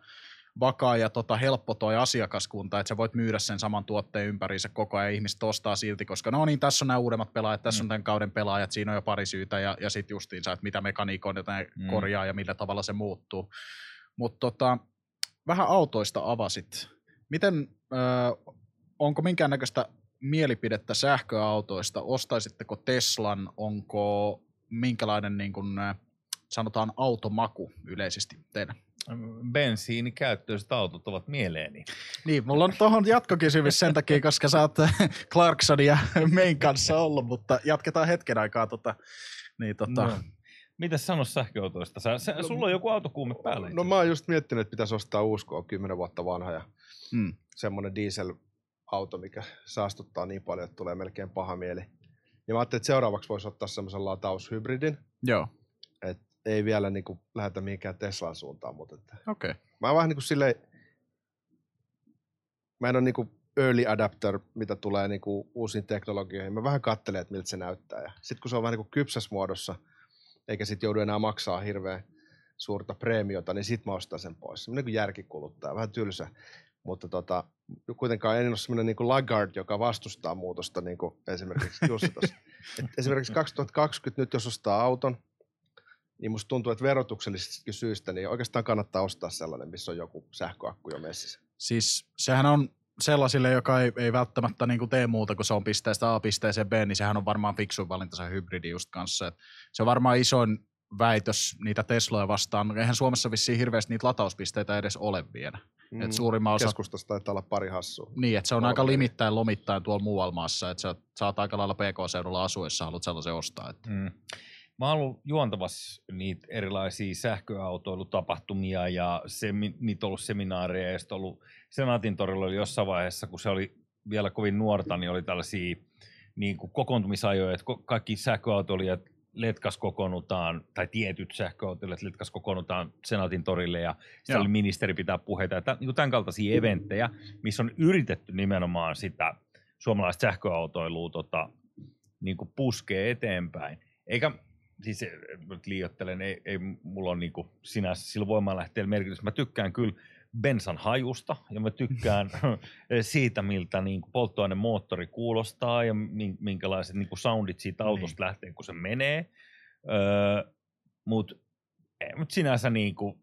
vakaa ja tota helppo toi asiakaskunta, että sä voit myydä sen saman tuotteen ympäriinsä koko ajan, ihmiset ostaa silti, koska no niin, tässä on nämä uudemmat pelaajat, tässä Mm. on tämän kauden pelaajat, siinä on jo pari syytä ja, ja sitten justiinsa, että mitä mekaniikoita ne Mm. korjaa ja millä tavalla se muuttuu. Mutta tota, vähän autoista avasit. Miten, ö, onko minkäännäköistä mielipidettä sähköautoista? Ostaisitteko Teslan? Onko minkälainen niin kuin, ö, sanotaan automaku yleisesti teillä? Bensiinikäyttöiset autot ovat mieleeni. Niin, mulla on tuohon jatkokysymys sen takia, koska sä oot Clarkson ja Main kanssa ollut, mutta jatketaan hetken aikaa. Tota, niin, tota, No. Mitäs sano sähköautoista? Sä, sä, sulla on joku autokuume päällä. No mä oon just miettinyt, että pitäisi ostaa uusi, kun on 10 vuotta vanha ja mm, semmoinen dieselauto, mikä saastuttaa niin paljon, että tulee melkein paha mieli. Ja mä ajattelin, että seuraavaksi voisi ottaa semmoisen lataushybridin, joo, ei vielä niin kuin lähdetä mihinkään Teslan suuntaan, mutta että okei. Okay. mä vähän niin kuin silleen, mä en ole niin kuin early adapter, mitä tulee niin kuin uusiin teknologioihin. Mä vähän katselen, että miltä se näyttää. Ja sitten kun se on vähän niin kuin kypsässä muodossa, eikä sitten joudu enää maksaa hirveän suurta preemiota, niin sit mä ostan sen pois. Semmoinen kuin järkikuluttaja, vähän tylsä. Mutta tota, kuitenkaan en ole semmoinen niin laggard, joka vastustaa muutosta, niin kuin esimerkiksi Jussi tuossa. Esimerkiksi 2020 nyt, jos ostaa auton, niin musta tuntuu, että verotuksellisista syistä niin oikeastaan kannattaa ostaa sellainen, missä on joku sähköakku jo messissä. Siis sehän on sellaisille, joka ei, ei välttämättä niin kuin tee muuta, kun se on pisteestä A pisteeseen B, niin sehän on varmaan fiksuin valinta se hybridi just kanssa. Et se on varmaan isoin väitös niitä Tesloja vastaan. Eihän Suomessa vissiin hirveästi niitä latauspisteitä edes ole vielä. Mm. Et suurimman osa, Keskustassa taitaa olla pari hassua. niin, että se on kolme aika limittäin lomittain tuolla muualla maassa, että sä saat aika lailla PK-seudulla asuessa, haluat sellaisen ostaa. Että. Mm. Mä oon ollut juontavassa niitä erilaisia sähköautoilutapahtumia ja semi, niitä ollut seminaareja ja sitten ollut Senaatin torilla oli jossain vaiheessa, kun se oli vielä kovin nuorta, niin oli tällaisia niin kuin kokoontumisajoja, että kaikki sähköautoilijat letkas kokoonnutaan, tai tietyt sähköautoilijat letkas kokoonnutaan Senaatin torille ja Joo. oli ministeri pitää puheita ja tämän, niin tämän kaltaisia eventtejä, missä on yritetty nimenomaan sitä suomalaista sähköautoilua tota, niin kuin puskee eteenpäin. Eikä, siis eh, nyt liioittelen, ei, ei mulla ole niin kuin sinänsä sillä voimalähteellä merkitys. Mä tykkään kyllä bensan hajusta ja mä tykkään siitä, miltä niin kuin polttoainemoottori kuulostaa ja min- minkälaiset niin kuin soundit siitä autosta niin. lähtee, kun se menee. Öö, Mutta mut sinänsä niin kuin,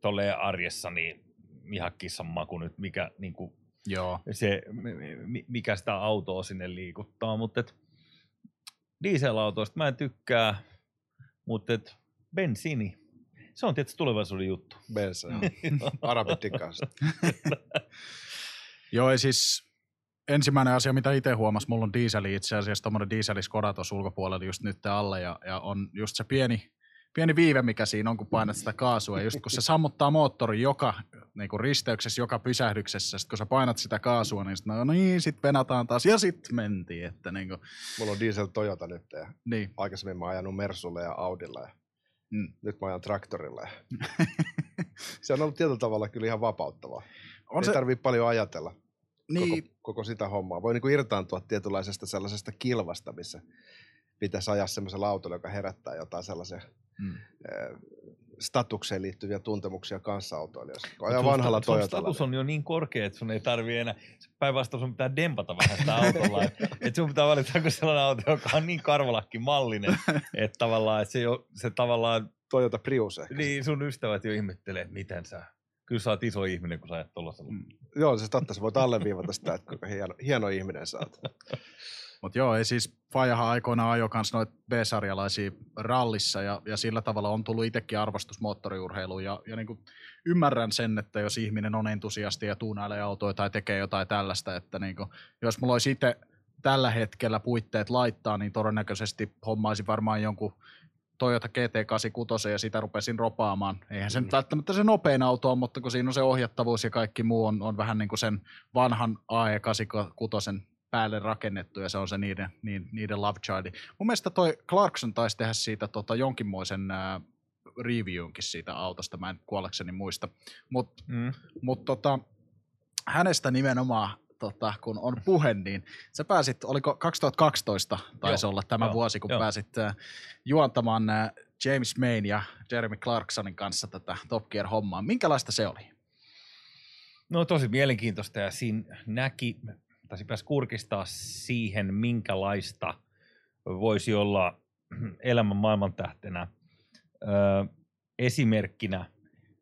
tolleen arjessa niin ihan kissan maku nyt, mikä niin kuin, Joo. se, mi- mikä sitä autoa sinne liikuttaa, mutta et dieselautoista mä en tykkää, mutta et bensiini, se on tietysti tulevaisuuden juttu. Bensa. Joo. Arabitin kanssa. Joo, ei siis ensimmäinen asia, mitä itse huomasin, mulla on dieseli itse asiassa, tuommoinen dieseli Skoda tuossa ulkopuolella just nyt alle, ja, ja on just se pieni, pieni viive, mikä siinä on, kun painat sitä kaasua, ja just kun se sammuttaa moottorin joka niin kuin risteyksessä, joka pysähdyksessä, sit kun sä painat sitä kaasua, niin sit, no niin, sit venataan taas, ja sit mentiin, että niin kuin, Mulla on diesel Toyota nyt ja niin, aikaisemmin mä oon ajanut Mersulle ja Audilla ja Mm. nyt mä ajan traktorilla. Ja se on ollut tietyllä tavalla kyllä ihan vapauttavaa. on Ei se, tarvii paljon ajatella niin, koko, koko sitä hommaa. Voi niinku irtaantua tietynlaisesta sellaisesta kilvasta, missä pitäisi ajaa semmoisella autolla, joka herättää jotain sellaisia mm. statukseen liittyviä tuntemuksia kanssaautoilijoissa. Kun ajaa sun vanhalla sun Toyotalla. status on jo niin korkea, että sun ei tarvi enää, päinvastoin sun pitää dempata vähän sitä autolla. että et sun pitää valita joku sellainen auto, joka on niin karvalakki mallinen, että tavallaan, että se, jo, se tavallaan, Toyota Prius ehkä. niin sun ystävät jo ihmettelee, että miten sä, kyllä sä oot iso ihminen, kun sä ajat tuollaisella. Mm. Joo, se totta. Sä voit alleviivata sitä, että kuinka hieno, hieno ihminen sä oot. Mutta joo, ei siis Fajahan aikoinaan ajoi kans noita B-sarjalaisia rallissa ja, ja sillä tavalla on tullut itsekin arvostus moottoriurheiluun ja, ja niinku ymmärrän sen, että jos ihminen on entusiasti ja tuunailee autoja tai tekee jotain tällaista, että niinku, jos mulla olisi itse tällä hetkellä puitteet laittaa, niin todennäköisesti hommaisin varmaan jonkun Toyota GT86 ja sitä rupesin ropaamaan. Eihän se nyt välttämättä se nopein auto on, mutta kun siinä on se ohjattavuus ja kaikki muu on, on vähän niin kuin sen vanhan AE86 päälle rakennettu ja se on se niiden, niiden, niiden love childi. Mun mielestä toi Clarkson taisi tehdä siitä tota, jonkinmoisen ää, reviewinkin siitä autosta, mä en kuollekseni muista. Mutta Mm. mut, tota, hänestä nimenomaan, tota, kun on puhe, niin sä pääsit, oliko 2012 taisi Joo, olla tämä joo, vuosi, kun joo. pääsit ää, juontamaan ää, James Main ja Jeremy Clarksonin kanssa tätä Top Gear-hommaa. Minkälaista se oli? No tosi mielenkiintoista ja siinä näki, tai pääsi kurkistaa siihen, minkälaista voisi olla elämän maailmantähtenä. Öö, esimerkkinä,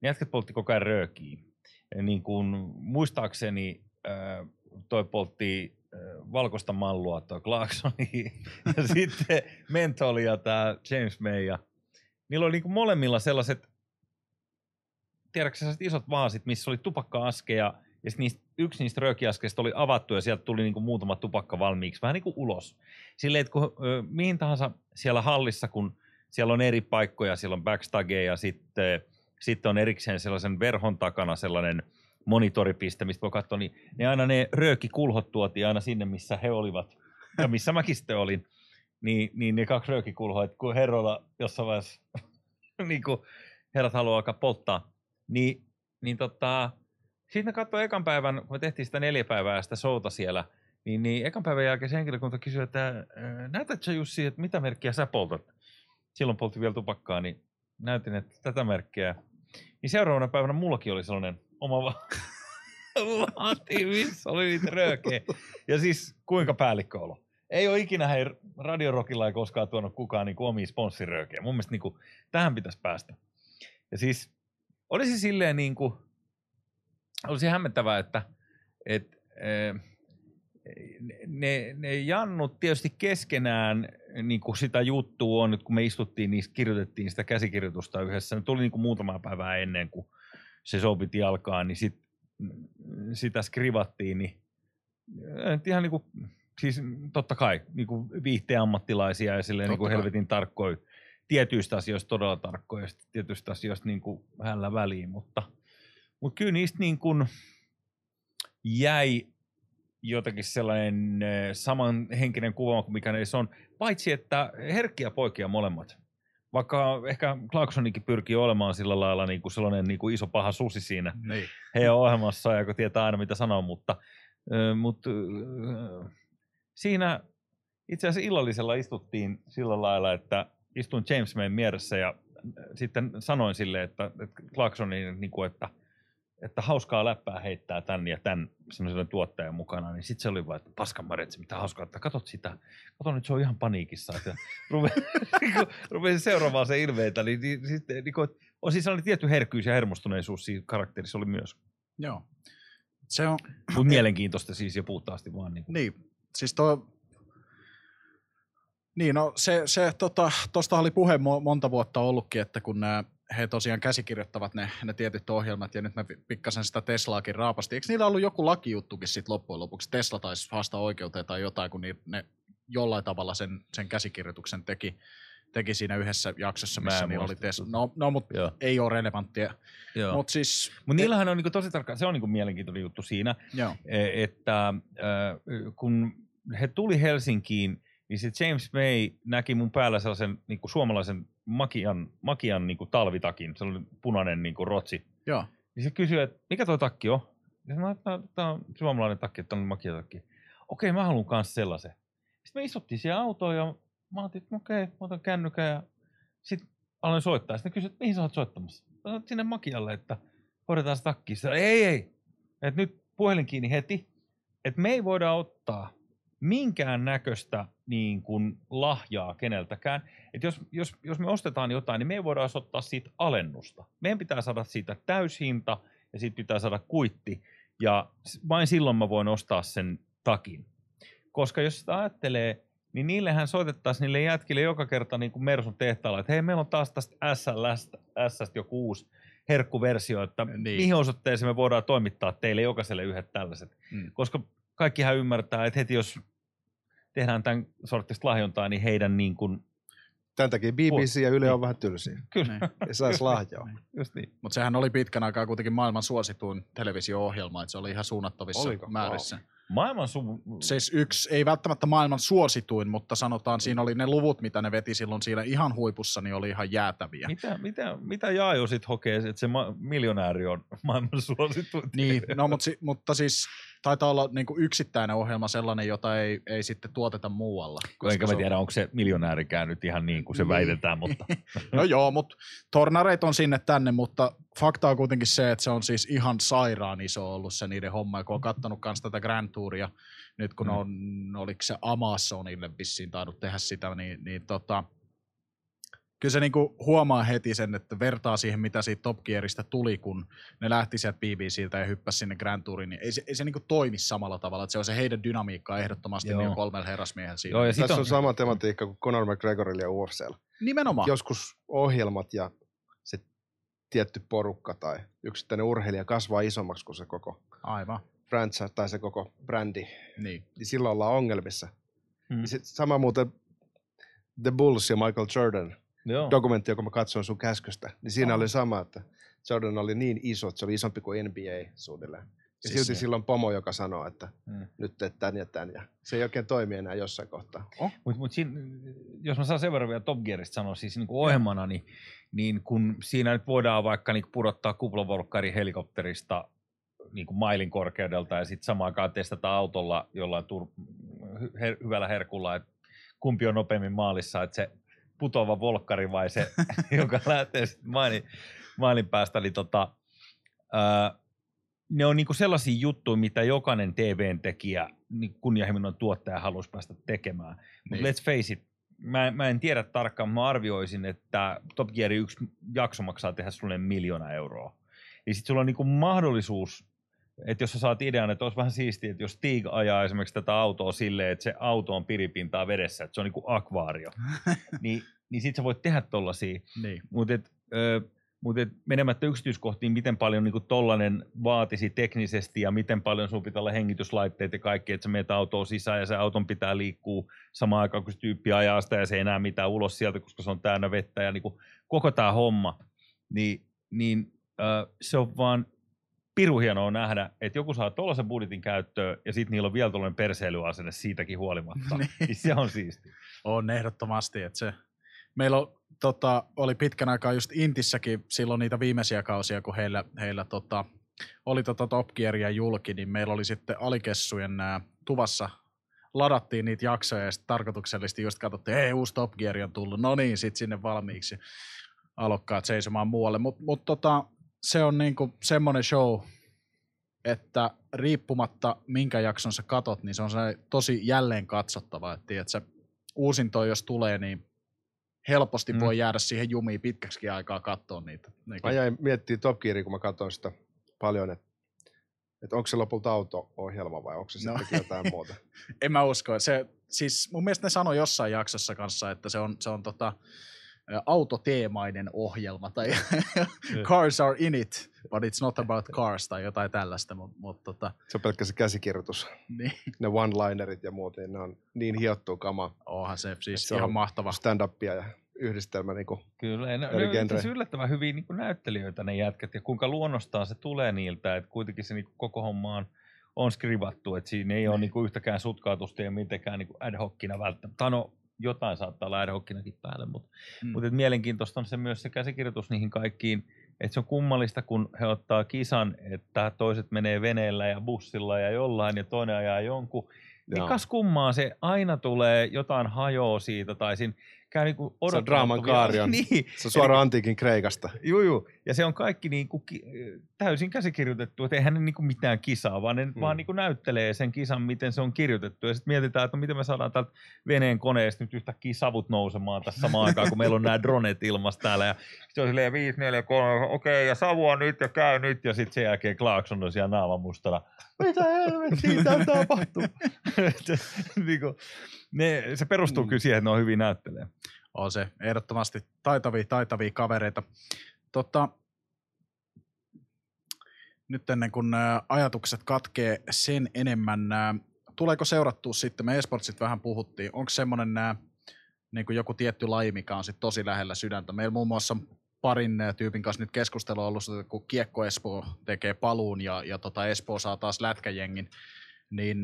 jätkät poltti koko ajan röökiä. Niin kuin muistaakseni toi poltti valkoista mallua toi Clarksoni ja sitten Menthol ja tämä James May. Ja niillä oli niin kuin molemmilla sellaiset tiedätkö sellaiset isot vaasit, missä oli tupakka-askeja, ja niistä, yksi niistä röökiaskeista oli avattu, ja sieltä tuli niinku muutama tupakka valmiiksi, vähän niin kuin ulos. Silleen, että kun ö, mihin tahansa siellä hallissa, kun siellä on eri paikkoja, siellä on backstageja, ja sitten, sitten on erikseen sellaisen verhon takana sellainen monitoripiste, mistä voi katsoa, niin ne aina ne röökikulhot tuotiin aina sinne, missä he olivat, ja missä mäkin sitten olin. Niin, niin ne kaksi röökikulhoa, että kun herroilla jossain vaiheessa, niin kuin herrat haluaa alkaa polttaa, niin, niin tota, sitten ne katsoi ekan päivän, kun me tehtiin sitä neljä päivää sitä showta siellä, niin, niin ekan päivän jälkeen se henkilökunta kysyi, että "Ää, näytätkö Jussi, että mitä merkkiä sä poltat? Silloin poltti vielä tupakkaa, niin näytin, että tätä merkkiä. Niin seuraavana päivänä mullakin oli sellainen oma va- vaati, missä oli niitä röökejä. Ja siis kuinka päällikköolo. Ei ole ikinä, hei, Radio Rockilla ei koskaan tuonut kukaan niin omia sponssiröökejä. Mun mielestä niin kuin, tähän pitäisi päästä. Ja siis olisi silleen niin kuin, olisi hämmentävää, että et, eh, ne, ne jannut tietysti keskenään niin kuin sitä juttua on, kun me istuttiin, niin kirjoitettiin sitä käsikirjoitusta yhdessä. Ne tuli niin kuin muutama päivää ennen kuin se show piti alkaa, niin sitten sitä skrivattiin, niin äh, ihan niin kuin, siis totta kai niin kuin viihteen ammattilaisia ja silleen niin kuin kai. helvetin tarkkoja, tietyistä asioista todella tarkkoja ja tietyistä asioista niin kuin hällä väliin, mutta, mutta kyllä niistä niin kuin jäi jotenkin sellainen samanhenkinen kuva kuin mikä ne on, paitsi että herkkiä poikia molemmat. Vaikka ehkä Clarksonikin pyrkii olemaan sillä lailla niin kuin sellainen niin kuin iso paha susi siinä Niin. heidän ohjelmassaan, joka tietää aina mitä sanoo, mutta, mutta siinä itse asiassa illallisella istuttiin sillä lailla, että istuin James Mayn mielessä ja sitten sanoin sille, että, että Clarksonin, niin kuin, että, että hauskaa läppää heittää tän ja tän semmoisen tuottajan mukana, niin sitten se oli vaan, että paskan Maretsi, mitä hauskaa, että katot sitä, kato nyt se on ihan paniikissa, että rupesin, rupesin seuraamaan se ilmeitä, niin, niin, sitten, niin kuin, on siis sellainen tietty herkkyys ja hermostuneisuus siinä karakterissa oli myös. Joo. Se on, Mutta mielenkiintoista siis ja puhtaasti vaan. Niin. niin, siis tuo, niin no se, se tota, tosta oli puhe mo- monta vuotta ollutkin, että kun nämä he tosiaan käsikirjoittavat ne, ne tietyt ohjelmat, ja nyt mä pi- pikkasen sitä Teslaakin raapasti. Eikö niillä ollut joku lakijuttukin sitten loppujen lopuksi? Tesla taisi haastaa oikeuteen tai jotain, kun ne jollain tavalla sen, sen käsikirjoituksen teki, teki siinä yhdessä jaksossa, missä niillä oli Tesla. No, no mutta Joo. ei ole relevanttia. Mutta siis, Mutta niillähän on niinku tosi tarkka, se on niinku mielenkiintoinen juttu siinä, joo, e- että äh, kun he tuli Helsinkiin, niin se James May näki mun päällä sellaisen niinku suomalaisen makian, makian niinku talvitakin, sellainen punainen niinku rotsi. joo. Niin se kysyi, että mikä toi takki on? Ja sanoin, että tämä on suomalainen takki, että on makiatakki. Okei, mä haluan myös sellaisen. Sitten me istuttiin siihen autoon ja mä ajattelin, että okei, mä otan kännykän ja sitten aloin soittaa. Sitten kysyi, että mihin sä oot soittamassa? Mä sinne makialle, että hoidetaan se takki. Sitten, ei, ei, että nyt puhelin kiinni heti, että me ei voida ottaa minkään näköistä niin kuin lahjaa keneltäkään. Että jos, jos, jos me ostetaan jotain, niin me ei voida ottaa siitä alennusta. Meidän pitää saada siitä täyshinta ja siitä pitää saada kuitti. Ja vain silloin mä voin ostaa sen takin. Koska jos sitä ajattelee, niin niillehän soitettaisiin niille jätkille joka kerta niin kuin Mersun tehtaalla, että hei, meillä on taas tästä SLstä, SLstä joku uusi herkkuversio, että Niin. niin. mihin osoitteeseen me voidaan toimittaa teille jokaiselle yhdet tällaiset. Mm. Koska kaikkihan ymmärtää, että heti jos tehdään tämän sorttista lahjontaa, niin heidän niin kuin, Tämän takia BBC ja Yle on vähän tylsiä. kyllä, Niin. Ei saisi lahjaa. just niin. Mutta sehän oli pitkän aikaa kuitenkin maailman suosituin televisio-ohjelma, että se oli ihan suunnattavissa Oliko? määrissä. Maailman su... Siis yksi, ei välttämättä maailman suosituin, mutta sanotaan siinä oli ne luvut, mitä ne veti silloin siinä ihan huipussa, niin oli ihan jäätäviä. Mitä, mitä, mitä Jaajo sit hokee, että se ma- miljonääri on maailman suosituin? Niin, no, mutta, si, mutta siis taitaa olla niin kuin yksittäinen ohjelma sellainen, jota ei, ei sitten tuoteta muualla. Enkä mä on- tiedä, onko se miljonäärikään nyt ihan niin kuin se Niin. väitetään, mutta No joo, mutta tornareit on sinne tänne, mutta fakta on kuitenkin se, että se on siis ihan sairaan iso ollut se niiden homma, ja kun on kattonut kanssa tätä Grand Touria, nyt kun Mm. on, oliko se Amazonille vissiin tainnut tehdä sitä, niin, niin tota, kyllä se niinku huomaa heti sen, että vertaa siihen, mitä siitä Top Gearista tuli, kun ne lähti sieltä BBCltä ja hyppäsi sinne Grand Touriin, niin ei se, ei se niinku toimi samalla tavalla, että se on se heidän dynamiikka ehdottomasti Joo. niin kolmella herrasmiehellä siinä. Joo, ja Tässä on, on- sama tematiikka kuin Conor McGregorilla ja UFCllä. Nimenomaan. Joskus ohjelmat ja tietty porukka tai yksittäinen urheilija kasvaa isommaksi kuin se koko Aivan, franchise tai se koko brändi, niin. niin silloin ollaan ongelmissa. Mm. Mm. Sit sama muuten The Bulls ja Michael Jordan joo. dokumentti, joka mä katsoin sun käskystä, niin siinä Aa. oli sama, että Jordan oli niin iso, että se oli isompi kuin NBA suunnilleen. Ja Siis silti se- silloin pomo, joka sanoo, että Mm. nyt teet tän ja tän. Ja se ei oikein toimi enää jossain kohtaa. Mutta mut siinä, jos mä saan sen verran vielä Top Gearista sanoa, siis niin kuin ohjelmana, niin, niin kun siinä nyt voidaan vaikka niin pudottaa kuplavolkkari helikopterista niin kuin mailin korkeudelta ja sitten samaan aikaan testata autolla jollain tur- her- hyvällä herkulla, että kumpi on nopeammin maalissa, että se putoava volkkari vai se, joka lähtee sitten mailin, mailin päästä, niin tota, ää, ne on niinku sellaisia juttuja, mitä jokainen TVn tekijä, niin kunnianhimoinen tuottaja haluaisi päästä tekemään. Mutta Niin. let's face it, mä, mä en tiedä tarkkaan, mä arvioisin, että Top Gear yksi jakso maksaa tehdä sulle miljoona euroa. Niin sitten sulla on niinku mahdollisuus, että jos sä saat idean, että olisi vähän siistiä, että jos Stig ajaa esimerkiksi tätä autoa silleen, että se auto on piripintaa vedessä, että se on niinku akvaario, niin, niin sit sä voit tehdä tollasia. niin. Mutta Mutta menemättä yksityiskohtiin, miten paljon niin tollainen vaatisi teknisesti ja miten paljon sun pitää olla hengityslaitteet ja kaikki, että sä menet autoon sisään ja se auton pitää liikkua samaan aikaan, kun se tyyppi ajaa sitä ja se ei enää mitään ulos sieltä, koska se on täynnä vettä ja niin kuin koko tämä homma, niin, niin äh, se on vaan piru hienoa nähdä, että joku saa tuollaisen budjetin käyttöön ja sitten niillä on vielä tuollainen perseilyasenne siitäkin huolimatta. Niin. niin se on siisti. On ehdottomasti, että se, meillä on, tota, oli pitkän aikaa just Intissäkin silloin niitä viimeisiä kausia, kun heillä, heillä tota, oli tota Top Gearia julki, niin meillä oli sitten alikessujen nää, tuvassa. Ladattiin niitä jaksoja ja sitten tarkoituksellisesti just katsottiin, ei uusi Top Gear on tullut, no niin, sitten sinne valmiiksi alokkaat seisomaan muualle, mutta mut tota, se on niinku semmoinen show, että riippumatta minkä jakson sä katot, niin se on se tosi jälleen katsottava, että tiedät, uusinto jos tulee, niin helposti mm. voi jäädä siihen jumiin pitkäksi aikaa katsoa niitä. Mä jäin miettimään Top Gearia, kun mä katsoin sitä paljon, että, että onko se lopulta auto-ohjelma vai onko se no. sittenkin jotain muuta? en mä usko. Se, siis mun mielestä ne sanoi jossain jaksossa kanssa, että se on, se on tota, autoteemainen ohjelma tai cars are in it, but it's not about cars tai jotain tällaista. Mut, mut, tota... Se on pelkkä se käsikirjoitus. Niin. Ne one-linerit ja muut, niin ne on niin hiottua kama. Onhan se siis se ihan mahtava. Stand-upia ja yhdistelmä niin kuin Kyllä, ne, ne on siis yllättävän hyviä niin kuin näyttelijöitä ne jätkät ja kuinka luonnostaan se tulee niiltä, että kuitenkin se niin kuin koko homma on, on skrivattu, että siinä ei ole niin kuin yhtäkään sutkautusta ja mitenkään niin kuin ad hocina välttämättä. No, jotain saattaa olla ad päälle, mutta, mm. mutta mielenkiintoista on se myös se käsikirjoitus niihin kaikkiin, että se on kummallista, kun he ottaa kisan, että toiset menee veneellä ja bussilla ja jollain ja toinen ajaa jonkun, niin kas kummaa se aina tulee jotain hajoa siitä tai siinä käy niinku Se on draaman kaari on. niin. Se on suoraan antiikin Kreikasta. Juu, juu. Ja se on kaikki niinku ki- täysin käsikirjoitettu, että eihän ne niinku mitään kisaa, vaan ne hmm. vaan niinku näyttelee sen kisan, miten se on kirjoitettu. Ja sitten mietitään, että no miten me saadaan täältä veneen koneesta nyt yhtäkkiä savut nousemaan tässä samaan aikaan, kun meillä on nämä dronet ilmassa täällä. Ja se on silleen 5, 4, 3, okei, okay, ja savua nyt ja käy nyt. Ja sitten sen jälkeen Clarkson on siellä naaman mustana. Mitä helvettiä täällä tapahtuu? niin kuin, ne, se perustuu mm. kyllä siihen, että ne on hyvin näyttelee. On se ehdottomasti taitavia, taitavia kavereita. Tota, nyt ennen kuin ajatukset katkee sen enemmän, tuleeko seurattua sitten, me esportsit vähän puhuttiin, onko semmoinen niin kuin joku tietty laji, mikä on sit tosi lähellä sydäntä. Meillä muun muassa parin tyypin kanssa nyt keskustelu on ollut, kun Kiekko Espoo tekee paluun ja, ja tota Espoo saa taas lätkäjengin, niin,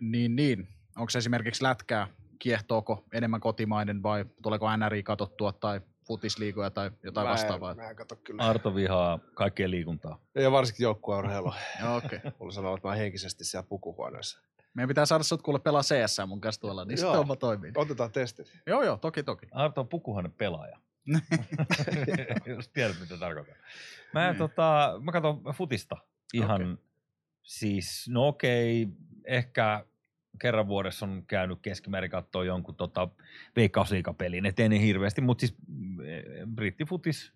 niin, niin onko se esimerkiksi lätkää, kiehtooko enemmän kotimainen vai tuleeko NRI katsottua tai futisliigoja tai jotain mä en, vastaavaa? Mä en katso kyllä. Arto vihaa kaikkea liikuntaa. Ja varsinkin joukkueurheilua. Okei. Okay. Mulla sanoo, että mä henkisesti siellä pukuhuoneessa. Meidän pitää saada sut kuule pelaa CS mun kanssa tuolla, niin sitten homma toimii. Otetaan testit. Joo, joo, toki, toki. Arto on pukuhuone pelaaja. Jos tiedät, mitä tarkoittaa. Mä, niin. tota, mä katson futista ihan okay. siis, no okei, ehkä kerran vuodessa on käynyt keskimäärin katsoa jonkun tota, veikkausliikapelin, ettei ne hirveästi, mutta siis e, brittifutis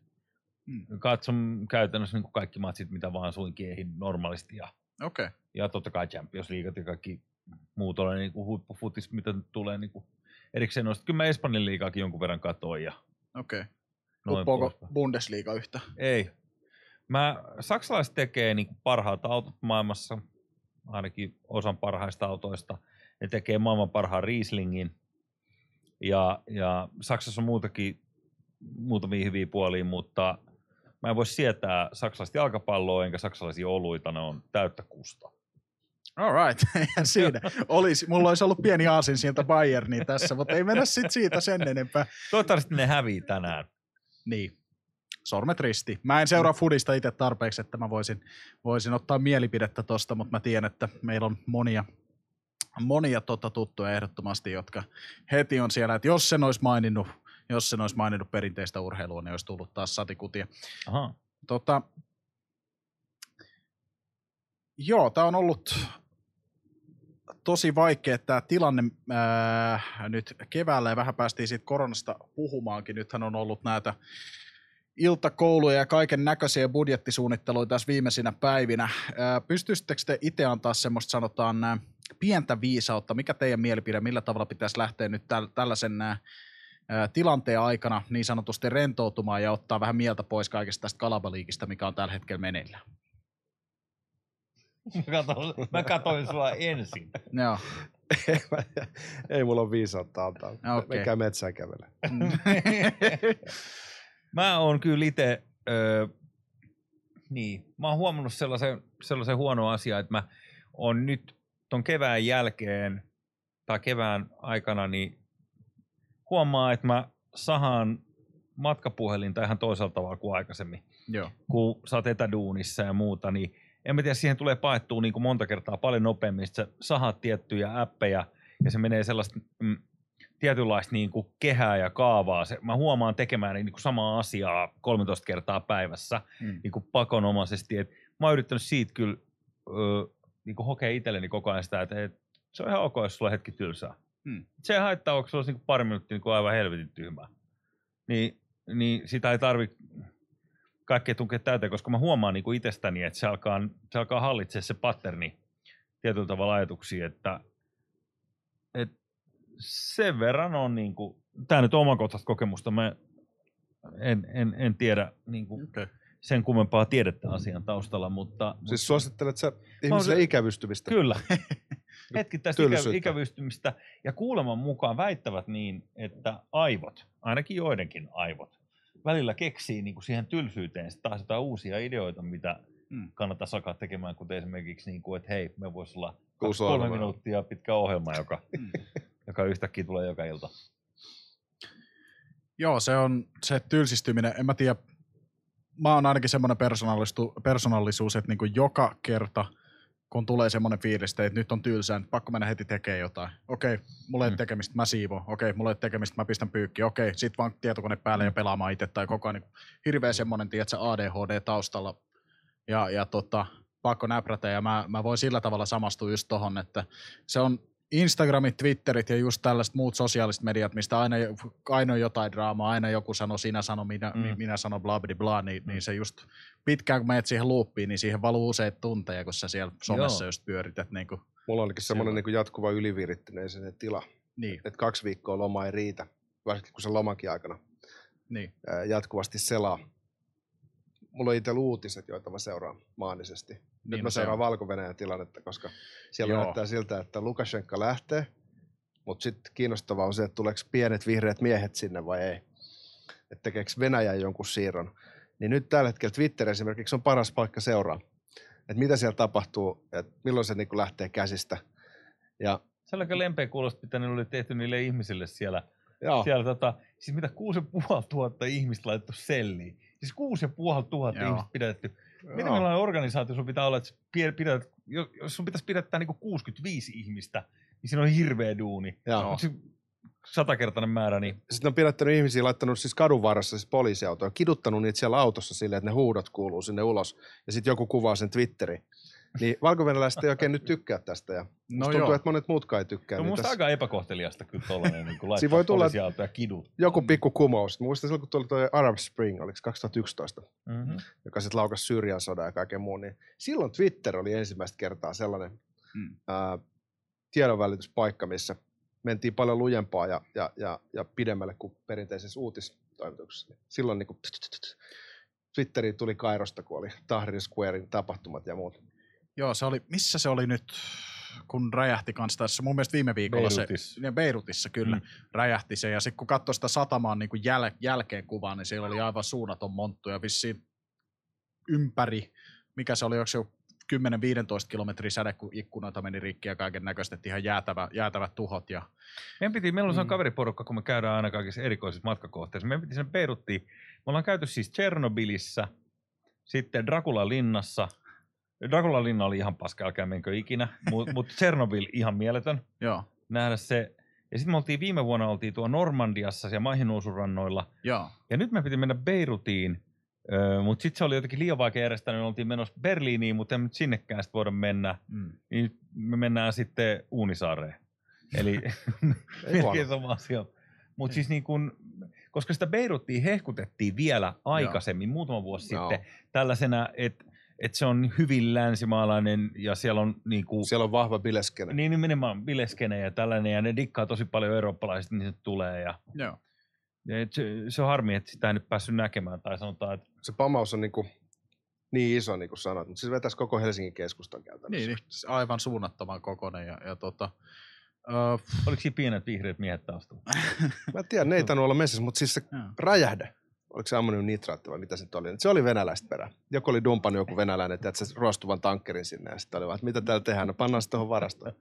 hmm. katson käytännössä niin kaikki matsit, mitä vaan suinkiehin normaalisti ja, okay. ja totta kai Champions League ja kaikki muut ole niin huippufutis, mitä tulee niin kuin erikseen noista. Kyllä mä Espanjan liigaakin jonkun verran katoin. Ja Okei. Okay. Uppoako Bundesliga yhtä? Ei. Mä, saksalaiset tekee niin parhaat autot maailmassa, ainakin osan parhaista autoista. Ne tekee maailman parhaan Rieslingin. Ja, ja Saksassa on muutakin, muutamia hyviä puolia, mutta mä en voi sietää saksalaista jalkapalloa enkä saksalaisia oluita, ne on täyttä kusta. All right, siinä. Olisi, mulla olisi ollut pieni aasin sieltä Bayerniin tässä, mutta ei mennä sit siitä sen enempää. Toivottavasti ne hävii tänään. Niin, sormet risti. Mä en seuraa Fudista itse tarpeeksi, että mä voisin, voisin ottaa mielipidettä tosta, mutta mä tiedän, että meillä on monia, monia tota tuttuja ehdottomasti, jotka heti on siellä, että jos sen olisi maininnut, jos sen olisi maininnut perinteistä urheilua, niin olisi tullut taas satikutia. Aha. Tota, joo, tämä on ollut tosi vaikea tämä tilanne ää, nyt keväällä ja vähän päästiin siitä koronasta puhumaankin. Nythän on ollut näitä iltakouluja ja kaiken näköisiä budjettisuunnitteluja tässä viimeisinä päivinä. Pystyisittekö te itse antaa semmoista sanotaan pientä viisautta? Mikä teidän mielipide, millä tavalla pitäisi lähteä nyt täl- tällaisen ää, tilanteen aikana niin sanotusti rentoutumaan ja ottaa vähän mieltä pois kaikesta tästä kalabaliikista, mikä on tällä hetkellä meneillään. Mä katoin, mä katoin sua ensin. Joo. ei mulla ole viisautta antaa. Okay. Menkää metsään kävele. mä oon kyllä itse, öö, niin, mä oon huomannut sellaisen, sellaisen huono asia, että mä oon nyt ton kevään jälkeen tai kevään aikana niin huomaa, että mä sahaan matkapuhelinta ihan toisella tavalla kuin aikaisemmin. Joo. Kun sä oot etäduunissa ja muuta, niin en mä tiedä, siihen tulee paettua niin kuin monta kertaa paljon nopeammin. Sä sahat tiettyjä appeja ja se menee sellaista mm, tietynlaista niin kuin kehää ja kaavaa. Se, mä huomaan tekemään niin kuin samaa asiaa 13 kertaa päivässä Mm. niin kuin pakonomaisesti. Et mä oon yrittänyt siitä kyllä ö, niin kuin hokea itselleni koko ajan sitä, että et, se on ihan ok, jos sulla on hetki tylsää. Mm. Se ei haittaa, onko sulla olisi niin kuin pari minuuttia niin kuin aivan helvetin tyhmää. Niin, niin sitä ei tarvi kaikkea tunkea täyteen, koska mä huomaan niin kuin itsestäni, että se alkaa, se alkaa hallitsemaan se patterni tietyllä tavalla ajatuksia, että, että sen verran on niin kuin, tämä nyt on omakohtaista kokemusta, mä en, en, en tiedä niin kuin Okay. sen kummempaa tiedettä asian taustalla, mutta, Siis suosittelet sä ihmisille se- ikävystymistä? Kyllä. Hetkittäistä ikä, Tylsyyttä. ikävystymistä. Ja kuuleman mukaan väittävät niin, että aivot, ainakin joidenkin aivot, välillä keksii niin kuin siihen tylsyyteen sit taas jotain uusia ideoita, mitä Mm. kannattaisi alkaa tekemään, kuten esimerkiksi, niin kuin, että hei, me voisi olla kolme ohjelma. minuuttia pitkä ohjelma, joka, Mm. joka yhtäkkiä tulee joka ilta. Joo, se on se tylsistyminen. En mä tiedä, mä oon ainakin semmoinen persoonallisuus, että niinku joka kerta, kun tulee semmoinen fiilis, että nyt on tylsää, niin pakko mennä heti tekemään jotain. Okei, mulla ei ole Mm. tekemistä, mä siivoon. Okei, mulla ei ole tekemistä, mä pistän pyykki. Okei, sit vaan tietokone päälle ja pelaamaan itse. Tai koko ajan niin hirveä semmoinen, tiedätkö, ADHD taustalla. Ja, ja tota, pakko näprätä. Ja mä, mä voin sillä tavalla samastua just tohon, että se on Instagramit, Twitterit ja just tällaiset muut sosiaaliset mediat, mistä aina, aina on jotain draamaa, aina joku sanoo, sinä sano, minä, Mm. minä sanon, bla bla bla, niin, Mm. niin se just pitkään kun menet siihen loopiin, niin siihen valuu useita tunteja, kun sä siellä somessa Joo. just pyörit. Et niin, kuin, Mulla onkin semmoinen niin jatkuva ylivirittyneisen tila, niin, että kaksi viikkoa loma ei riitä, varsinkin kun se lomankin aikana niin. jatkuvasti selaa. Mulla on itse uutiset, joita mä seuraan maanisesti. Nyt Niin, mä no se seuraan valko tilannetta, koska siellä Joo. näyttää siltä, että Lukashenka lähtee, mutta sitten kiinnostavaa on se, että tuleeko pienet vihreät miehet sinne vai ei. Että tekeekö Venäjä jonkun siirron. Niin nyt tällä hetkellä Twitter esimerkiksi on paras paikka seuraa. Että mitä siellä tapahtuu, että milloin se niin lähtee käsistä. Ja Sellainen lempeä kuulosti, mitä ne oli tehty niille ihmisille siellä. joo, siellä tota, siis mitä kuusi ja puoli tuhatta ihmistä laitettu selliin. Siis kuusi ja puoli tuhatta Joo. ihmistä pidetty. Miten joo. millainen organisaatio sun pitää olla, että pidät, jos sun pitäisi pidättää niinku 65 ihmistä, niin siinä on hirveä duuni. joo. Mut se satakertainen määrä, niin Sitten on pidättänyt ihmisiä, laittanut siis kadun varressa siis poliisiautoja, kiduttanut niitä siellä autossa silleen, että ne huudot kuuluu sinne ulos. Ja sitten joku kuvaa sen Twitteriin. Niin valkovenäläiset ei oikein nyt tykkää tästä. Ja No tuntuu, joo. että monet muutkaan ei tykkää. on Niin musta tässä aika epäkohteliasta kyllä tollanen, niin laittaa voi tulla- ja kidut. Joku pikku kumous. Muistan silloin, kun tuli tuo Arab Spring, oliko se 2011, Mm-hmm. joka sitten laukasi Syyrian sodan ja kaiken muun. Niin silloin Twitter oli ensimmäistä kertaa sellainen Mm. ää, tiedonvälityspaikka, missä mentiin paljon lujempaa ja, ja, ja, ja pidemmälle kuin perinteisessä uutistoimituksessa. Silloin niin kuin, Twitteriin tuli Kairosta, kun oli Tahrir Squarein tapahtumat ja muut. Joo, se oli, missä se oli nyt, kun räjähti kanssa tässä, mun mielestä viime viikolla Beirutissa. se, ja Beirutissa kyllä, Mm. räjähti se, ja sitten kun katsoi sitä satamaan niin kuin jäl, jälkeen kuvaa, niin siellä oli aivan suunnaton monttu, ja vissiin ympäri, mikä se oli, onko se 10-15 kilometrin säde, kun ikkunoita meni rikki ja kaiken näköistä, ihan jäätävä, jäätävät tuhot. Ja, Meidän piti, meillä on mm. Mm. kaveriporukka, kun me käydään aina kaikissa erikoisissa matkakohteissa. Meidän piti sinne Beiruttiin. Me ollaan käyty siis Tchernobylissä, sitten Dracula linnassa. Dracula linna oli ihan paska, älkää menkö ikinä, mutta mut Chernobyl ihan mieletön joo, nähdä se. Ja sitten me oltiin viime vuonna oltiin tuo Normandiassa ja maihinnousurannoilla. joo, Ja nyt me piti mennä Beirutiin, öö, mutta sitten se oli jotenkin liian vaikea järjestää, niin me oltiin menossa Berliiniin, mutta emme nyt sinnekään sit voida mennä. mm. Niin me mennään sitten Uunisaareen. Eli melkein sama asia. Mutta siis niin kun, koska sitä Beiruttia hehkutettiin vielä aikaisemmin, muutama vuosi Joo. sitten, tällaisena, että et se on hyvin länsimaalainen ja siellä on niin kuin, Siellä on vahva bileskene. niin nimenomaan bileskene ja tällainen, ja ne dikkaa tosi paljon eurooppalaiset, niin se tulee. Ja, joo. Et se, se on harmi, että sitä ei nyt päässyt näkemään, tai sanotaan, että Se pamaus on niinku niin iso, niin kuin sanoit, mutta se vetäisi koko Helsingin keskustan käytännössä. Niin, niin aivan suunnattoman kokonen. Ja, ja tota, öö, oliko siinä pienet vihreät miehet taustalla? Mä en tiedä, ne ei tainnut olla messissä, mutta siis se joo. Oliko se ammoniumnitraatti vai mitä se nyt oli, se oli venäläistä perä. Joku oli dumpannut joku venäläinen, että se ruostuvan tankkerin sinne ja sitten oli vaan, että mitä täällä tehdään, no pannaan se tuohon varastoon.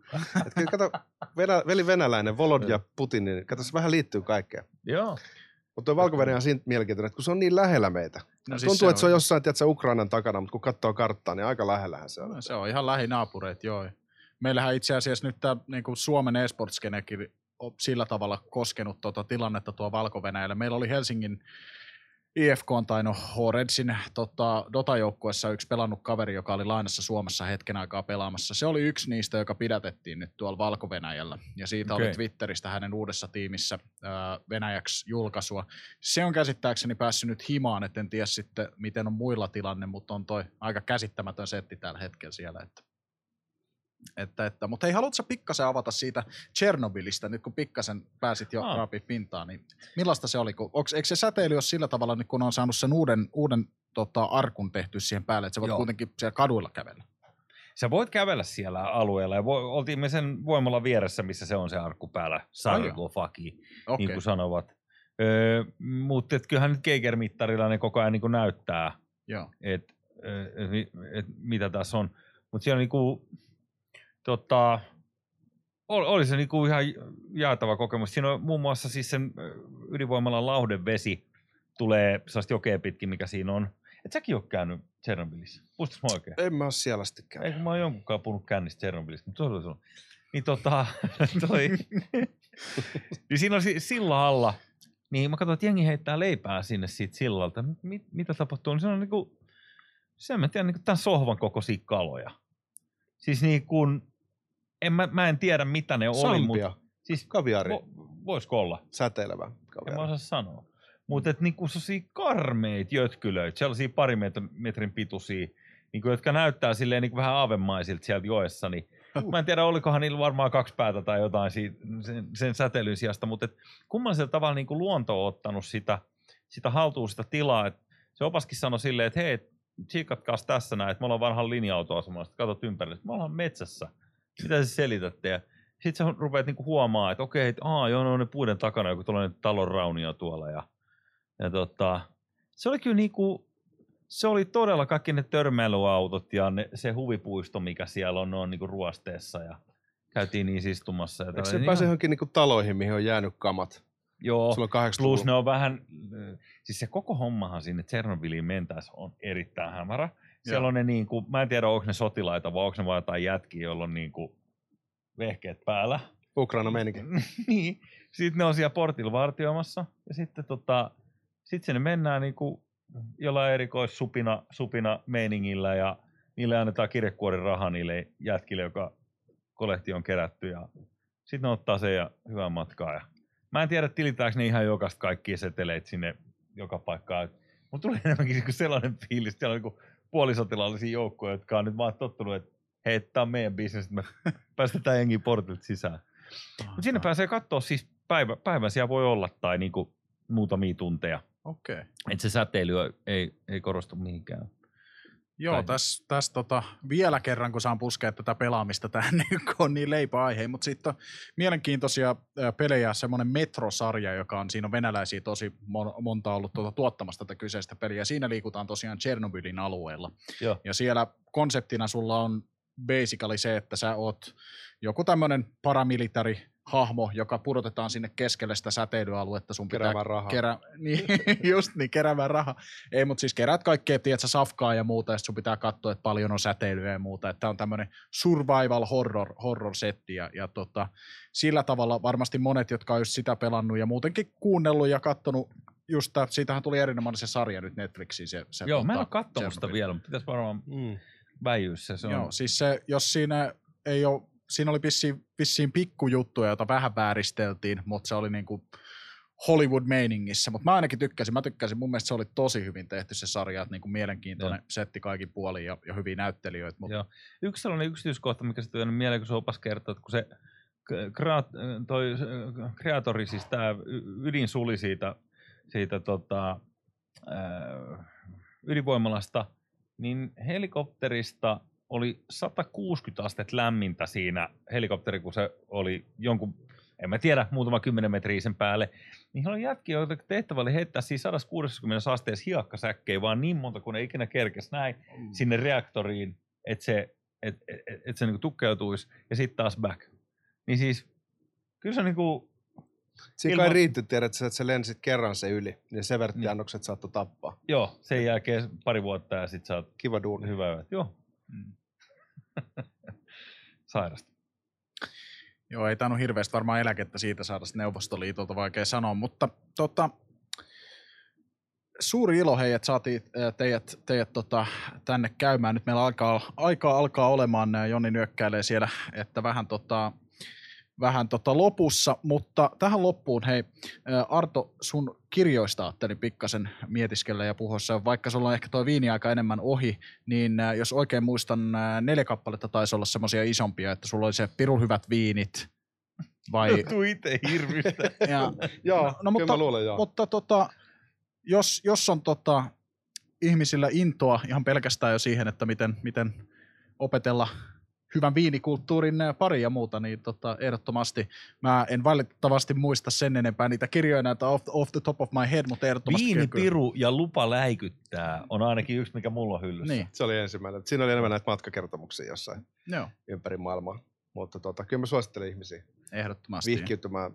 Et kyllä kato, venä, veli venäläinen, Volodya Putin, niin kato, se vähän liittyy kaikkeen. Joo. Mutta tuo valko on siinä mielenkiintoinen, että kun se on niin lähellä meitä. No siis Tuntuu, se että se on jossain, tiedätkö, Ukrainan takana, mutta kun katsoo karttaa, niin aika lähellähän se on. No, se on ihan lähinaapureet, joo. Meillähän itse asiassa nyt tämä niin Suomen esportskenekin on sillä tavalla koskenut tuota tilannetta tuo valko Meillä oli Helsingin IFK tai no Horedsin tota, Dota-joukkuessa yksi pelannut kaveri, joka oli lainassa Suomessa hetken aikaa pelaamassa. Se oli yksi niistä, joka pidätettiin nyt tuolla valko Ja siitä okay. oli. Twitteristä hänen uudessa tiimissä ää, Venäjäksi julkaisua. Se on käsittääkseni päässyt nyt himaan, et en tiedä sitten miten on muilla tilanne, mutta on toi aika käsittämätön setti tällä hetkellä siellä. Että, että, että. Mutta hei, haluatko pikkasen avata siitä Chernobylistä, nyt kun pikkasen pääsit jo Aa. raapii pintaan, niin millaista se oli? Kun, onks, eikö se säteily ole sillä tavalla, nyt kun on saanut sen uuden, uuden tota, arkun tehty siihen päälle, että sä voit Joo. kuitenkin siellä kaduilla kävellä? Sä voit kävellä siellä alueella ja voi, oltiin me sen voimalla vieressä, missä se on se arkku päällä, sarkofagi, Okei, niin kuin sanovat. Öö, mutta et kyllähän nyt Geiger-mittarilla ne koko ajan niin kuin näyttää, että et, et, et, mitä tässä on. Mutta siellä niinku, tota, oli, se niinku ihan jaetava kokemus. Siinä on muun muassa siis sen ydinvoimalan lauhdevesi tulee sellaista jokea pitkin, mikä siinä on. Et säkin ole käynyt Tsernobylissä. Muistas mä oikein? En mä ole siellä sitten käynyt. Ei, kun mä oon jonkunkaan puhunut kännistä Tchernobylistä, mutta se oli sulla. Niin tota, toi, niin siinä on si- silla alla, niin mä katsoin, että jengi heittää leipää sinne siitä sillalta. Mit, mitä tapahtuu? Niin se on niinku, sen mä tiedän, niinku tämän sohvan kokoisia kaloja. Siis niin kuin, en, mä, mä en tiedä mitä ne oli, Sampia, mutta siis kaviari, vo, voisiko olla? säteilevä En mä kaviari. osaa sanoa. Mutta et niinku sellaisia karmeita jötkylöitä, sellaisia pari metrin, pituisia, niinku, jotka näyttää silleen niinku vähän aavemaisilta sieltä joessa, niin mä en tiedä, olikohan niillä varmaan kaksi päätä tai jotain siitä, sen, sen säteilyn sijasta, mutta et kummallisella tavalla niinku luonto on ottanut sitä, sitä haltuun sitä tilaa, että se opaskin sanoi silleen, että hei, tsiikatkaas tässä näin, että me ollaan vanhan linja-autoasemalla, sitten katsot ympärille, me ollaan metsässä, mitä se selitätte, ja sitten sä rupeat niinku huomaa, että okei, että aa, joo, on ne puiden takana joku tällainen talon raunio tuolla. Ja, ja tota, se oli kyllä niinku, se oli todella kaikki ne törmäilyautot ja ne, se huvipuisto, mikä siellä on, ne on niinku ruosteessa ja käytiin niissä istumassa. Ja Eikö se pääse ihan- johonkin niinku taloihin, mihin on jäänyt kamat? Joo, on 80 plus ne on vähän, siis se koko hommahan sinne Tsernobyliin mentäessä on erittäin hämärä. Siellä on ne niinku, mä en tiedä onko ne sotilaita vai onko ne vaan jotain jätkiä, joilla on niinku vehkeet päällä. Ukraina meininki. niin. Sitten ne on siellä portilla vartioimassa ja sitten tota, sit sinne mennään niinku jollain erikoissupina supina meiningillä ja niille annetaan kirjekuorin raha niille jätkille, joka kolehti on kerätty ja sitten ne ottaa sen ja hyvää matkaa. Ja mä en tiedä, tilitäänkö ne ihan jokaista kaikkia seteleitä sinne joka paikkaan. Mutta tuli enemmänkin niinku sellainen fiilis, että siellä on niinku puolisotilaallisia joukkoja, jotka on nyt vaan tottunut, että hei, tämä on meidän bisnes, että me päästetään jengi portilta sisään. Mutta sinne pääsee katsoa siis päivä, päivän siellä voi olla tai niinku muutamia tunteja. Okei. Okay. Että se säteily ei, ei korostu mihinkään. Joo, tässä täs tota, vielä kerran, kun saan puskea tätä pelaamista tähän, niin kun on niin leipäaihe, mutta sitten on mielenkiintoisia pelejä, semmoinen Metro-sarja, joka on, siinä on venäläisiä tosi mon- monta ollut tuota, tuottamassa tätä kyseistä peliä. Siinä liikutaan tosiaan Chernobylin alueella. Joo. Ja siellä konseptina sulla on basically se, että sä oot joku tämmöinen paramilitari hahmo, joka pudotetaan sinne keskelle sitä säteilyaluetta. Sun pitää Keräämään rahaa. Kerä, niin, just niin, keräämään rahaa. Ei, mutta siis kerät kaikkea, tiedätkö, safkaa ja muuta, ja sun pitää katsoa, että paljon on säteilyä ja muuta. Että on tämmöinen survival horror, horror setti, ja, ja tota, sillä tavalla varmasti monet, jotka on just sitä pelannut ja muutenkin kuunnellut ja katsonut just tää, siitähän tuli erinomainen se sarja nyt Netflixiin. Se, se Joo, mä en ole tota, katsonut sitä vielä, mutta pitäisi varmaan Mm. väijyä se. se on, Joo, siis se, jos siinä ei ole, siinä oli vissiin, vissiin pikkujuttuja, joita vähän vääristeltiin, mutta se oli niinku Hollywood-meiningissä, mutta mä ainakin tykkäsin, mä tykkäsin, mun mielestä se oli tosi hyvin tehty se sarja, että niinku mielenkiintoinen setti kaikin puolin ja, ja hyviä näyttelijöitä, mutta Joo. Yksi sellainen yksityiskohta, mikä sitten on mieleen, kun se opas kertoo, että kun se toi se, kreatori, siis tämä ydin suli siitä siitä tota, ydinvoimalasta, niin helikopterista oli 160 astetta lämmintä siinä helikopteri, kun se oli jonkun, en mä tiedä, muutama kymmenen metriä sen päälle. Niin oli jätkiä, joita tehtävä oli heittää siis 160 asteessa hiekkasäkkejä, vaan niin monta kuin ne ikinä kerkesi näin Mm. sinne reaktoriin, että se, et, et, et, et se niinku tukkeutuisi ja sitten taas back. Niin siis, kyllä se niinku, Siinä Ilman- kai riitti, tiedät, että sä lensit kerran se yli, niin se vertti Niin. annokset saattoi tappaa. joo, sen jälkeen pari vuotta ja sitten sä oot Kiva duuni. hyvä yö. Joo. Mm. Sairasta. Joo, ei tainnut hirveästi varmaan eläkettä siitä saada Neuvostoliitolta, vaikea sanoa, mutta tota, suuri ilo hei, että saatiin teidät, teidät tota, tänne käymään. Nyt meillä alkaa, aikaa alkaa olemaan, nää Jonni nyökkäilee siellä, että vähän, tota, vähän tota lopussa, mutta tähän loppuun hei, Arto, sun kirjoista ajattelin pikkasen mietiskellä ja puhussa, vaikka sulla on ehkä toi viiniaika enemmän ohi, niin jos oikein muistan, neljä kappaletta taisi olla semmoisia isompia, että sulla oli se pirun hyvät viinit, vai... Tuu itse hirvistä. ja, Joo, No, no, no, no, mutta- luulen joo. mutta tota, jos, jos on tota, ihmisillä intoa ihan pelkästään jo siihen, että miten, miten opetella hyvän viinikulttuurin ää, pari ja muuta, niin tota, ehdottomasti mä en valitettavasti muista sen enempää niitä kirjoja näitä off, off the top of my head, mutta ehdottomasti Viini, kyllä- piru ja lupa läikyttää on ainakin yksi, mikä mulla on hyllyssä. Niin, Se oli ensimmäinen. Siinä oli enemmän näitä matkakertomuksia jossain joo, ympäri maailmaa. Mutta tota, kyllä mä suosittelen ihmisiä ehdottomasti. vihkiytymään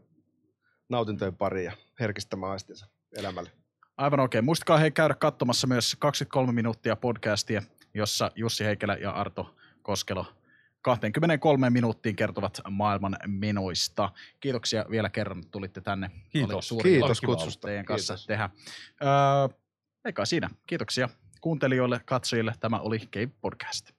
nautintojen pariin ja herkistämään aistinsa elämälle. Aivan oikein. Muistakaa hei käydä katsomassa myös 23 minuuttia podcastia, jossa Jussi Heikelä ja Arto Koskelo 23 minuuttiin kertovat maailman menoista. Kiitoksia vielä kerran, että tulitte tänne. Kiitos. Oli suuri Kiitos kutsusta. teidän kanssa Kiitos. tehdä. Öö, eikä siinä. Kiitoksia kuuntelijoille, katsojille. Tämä oli Cape Podcast.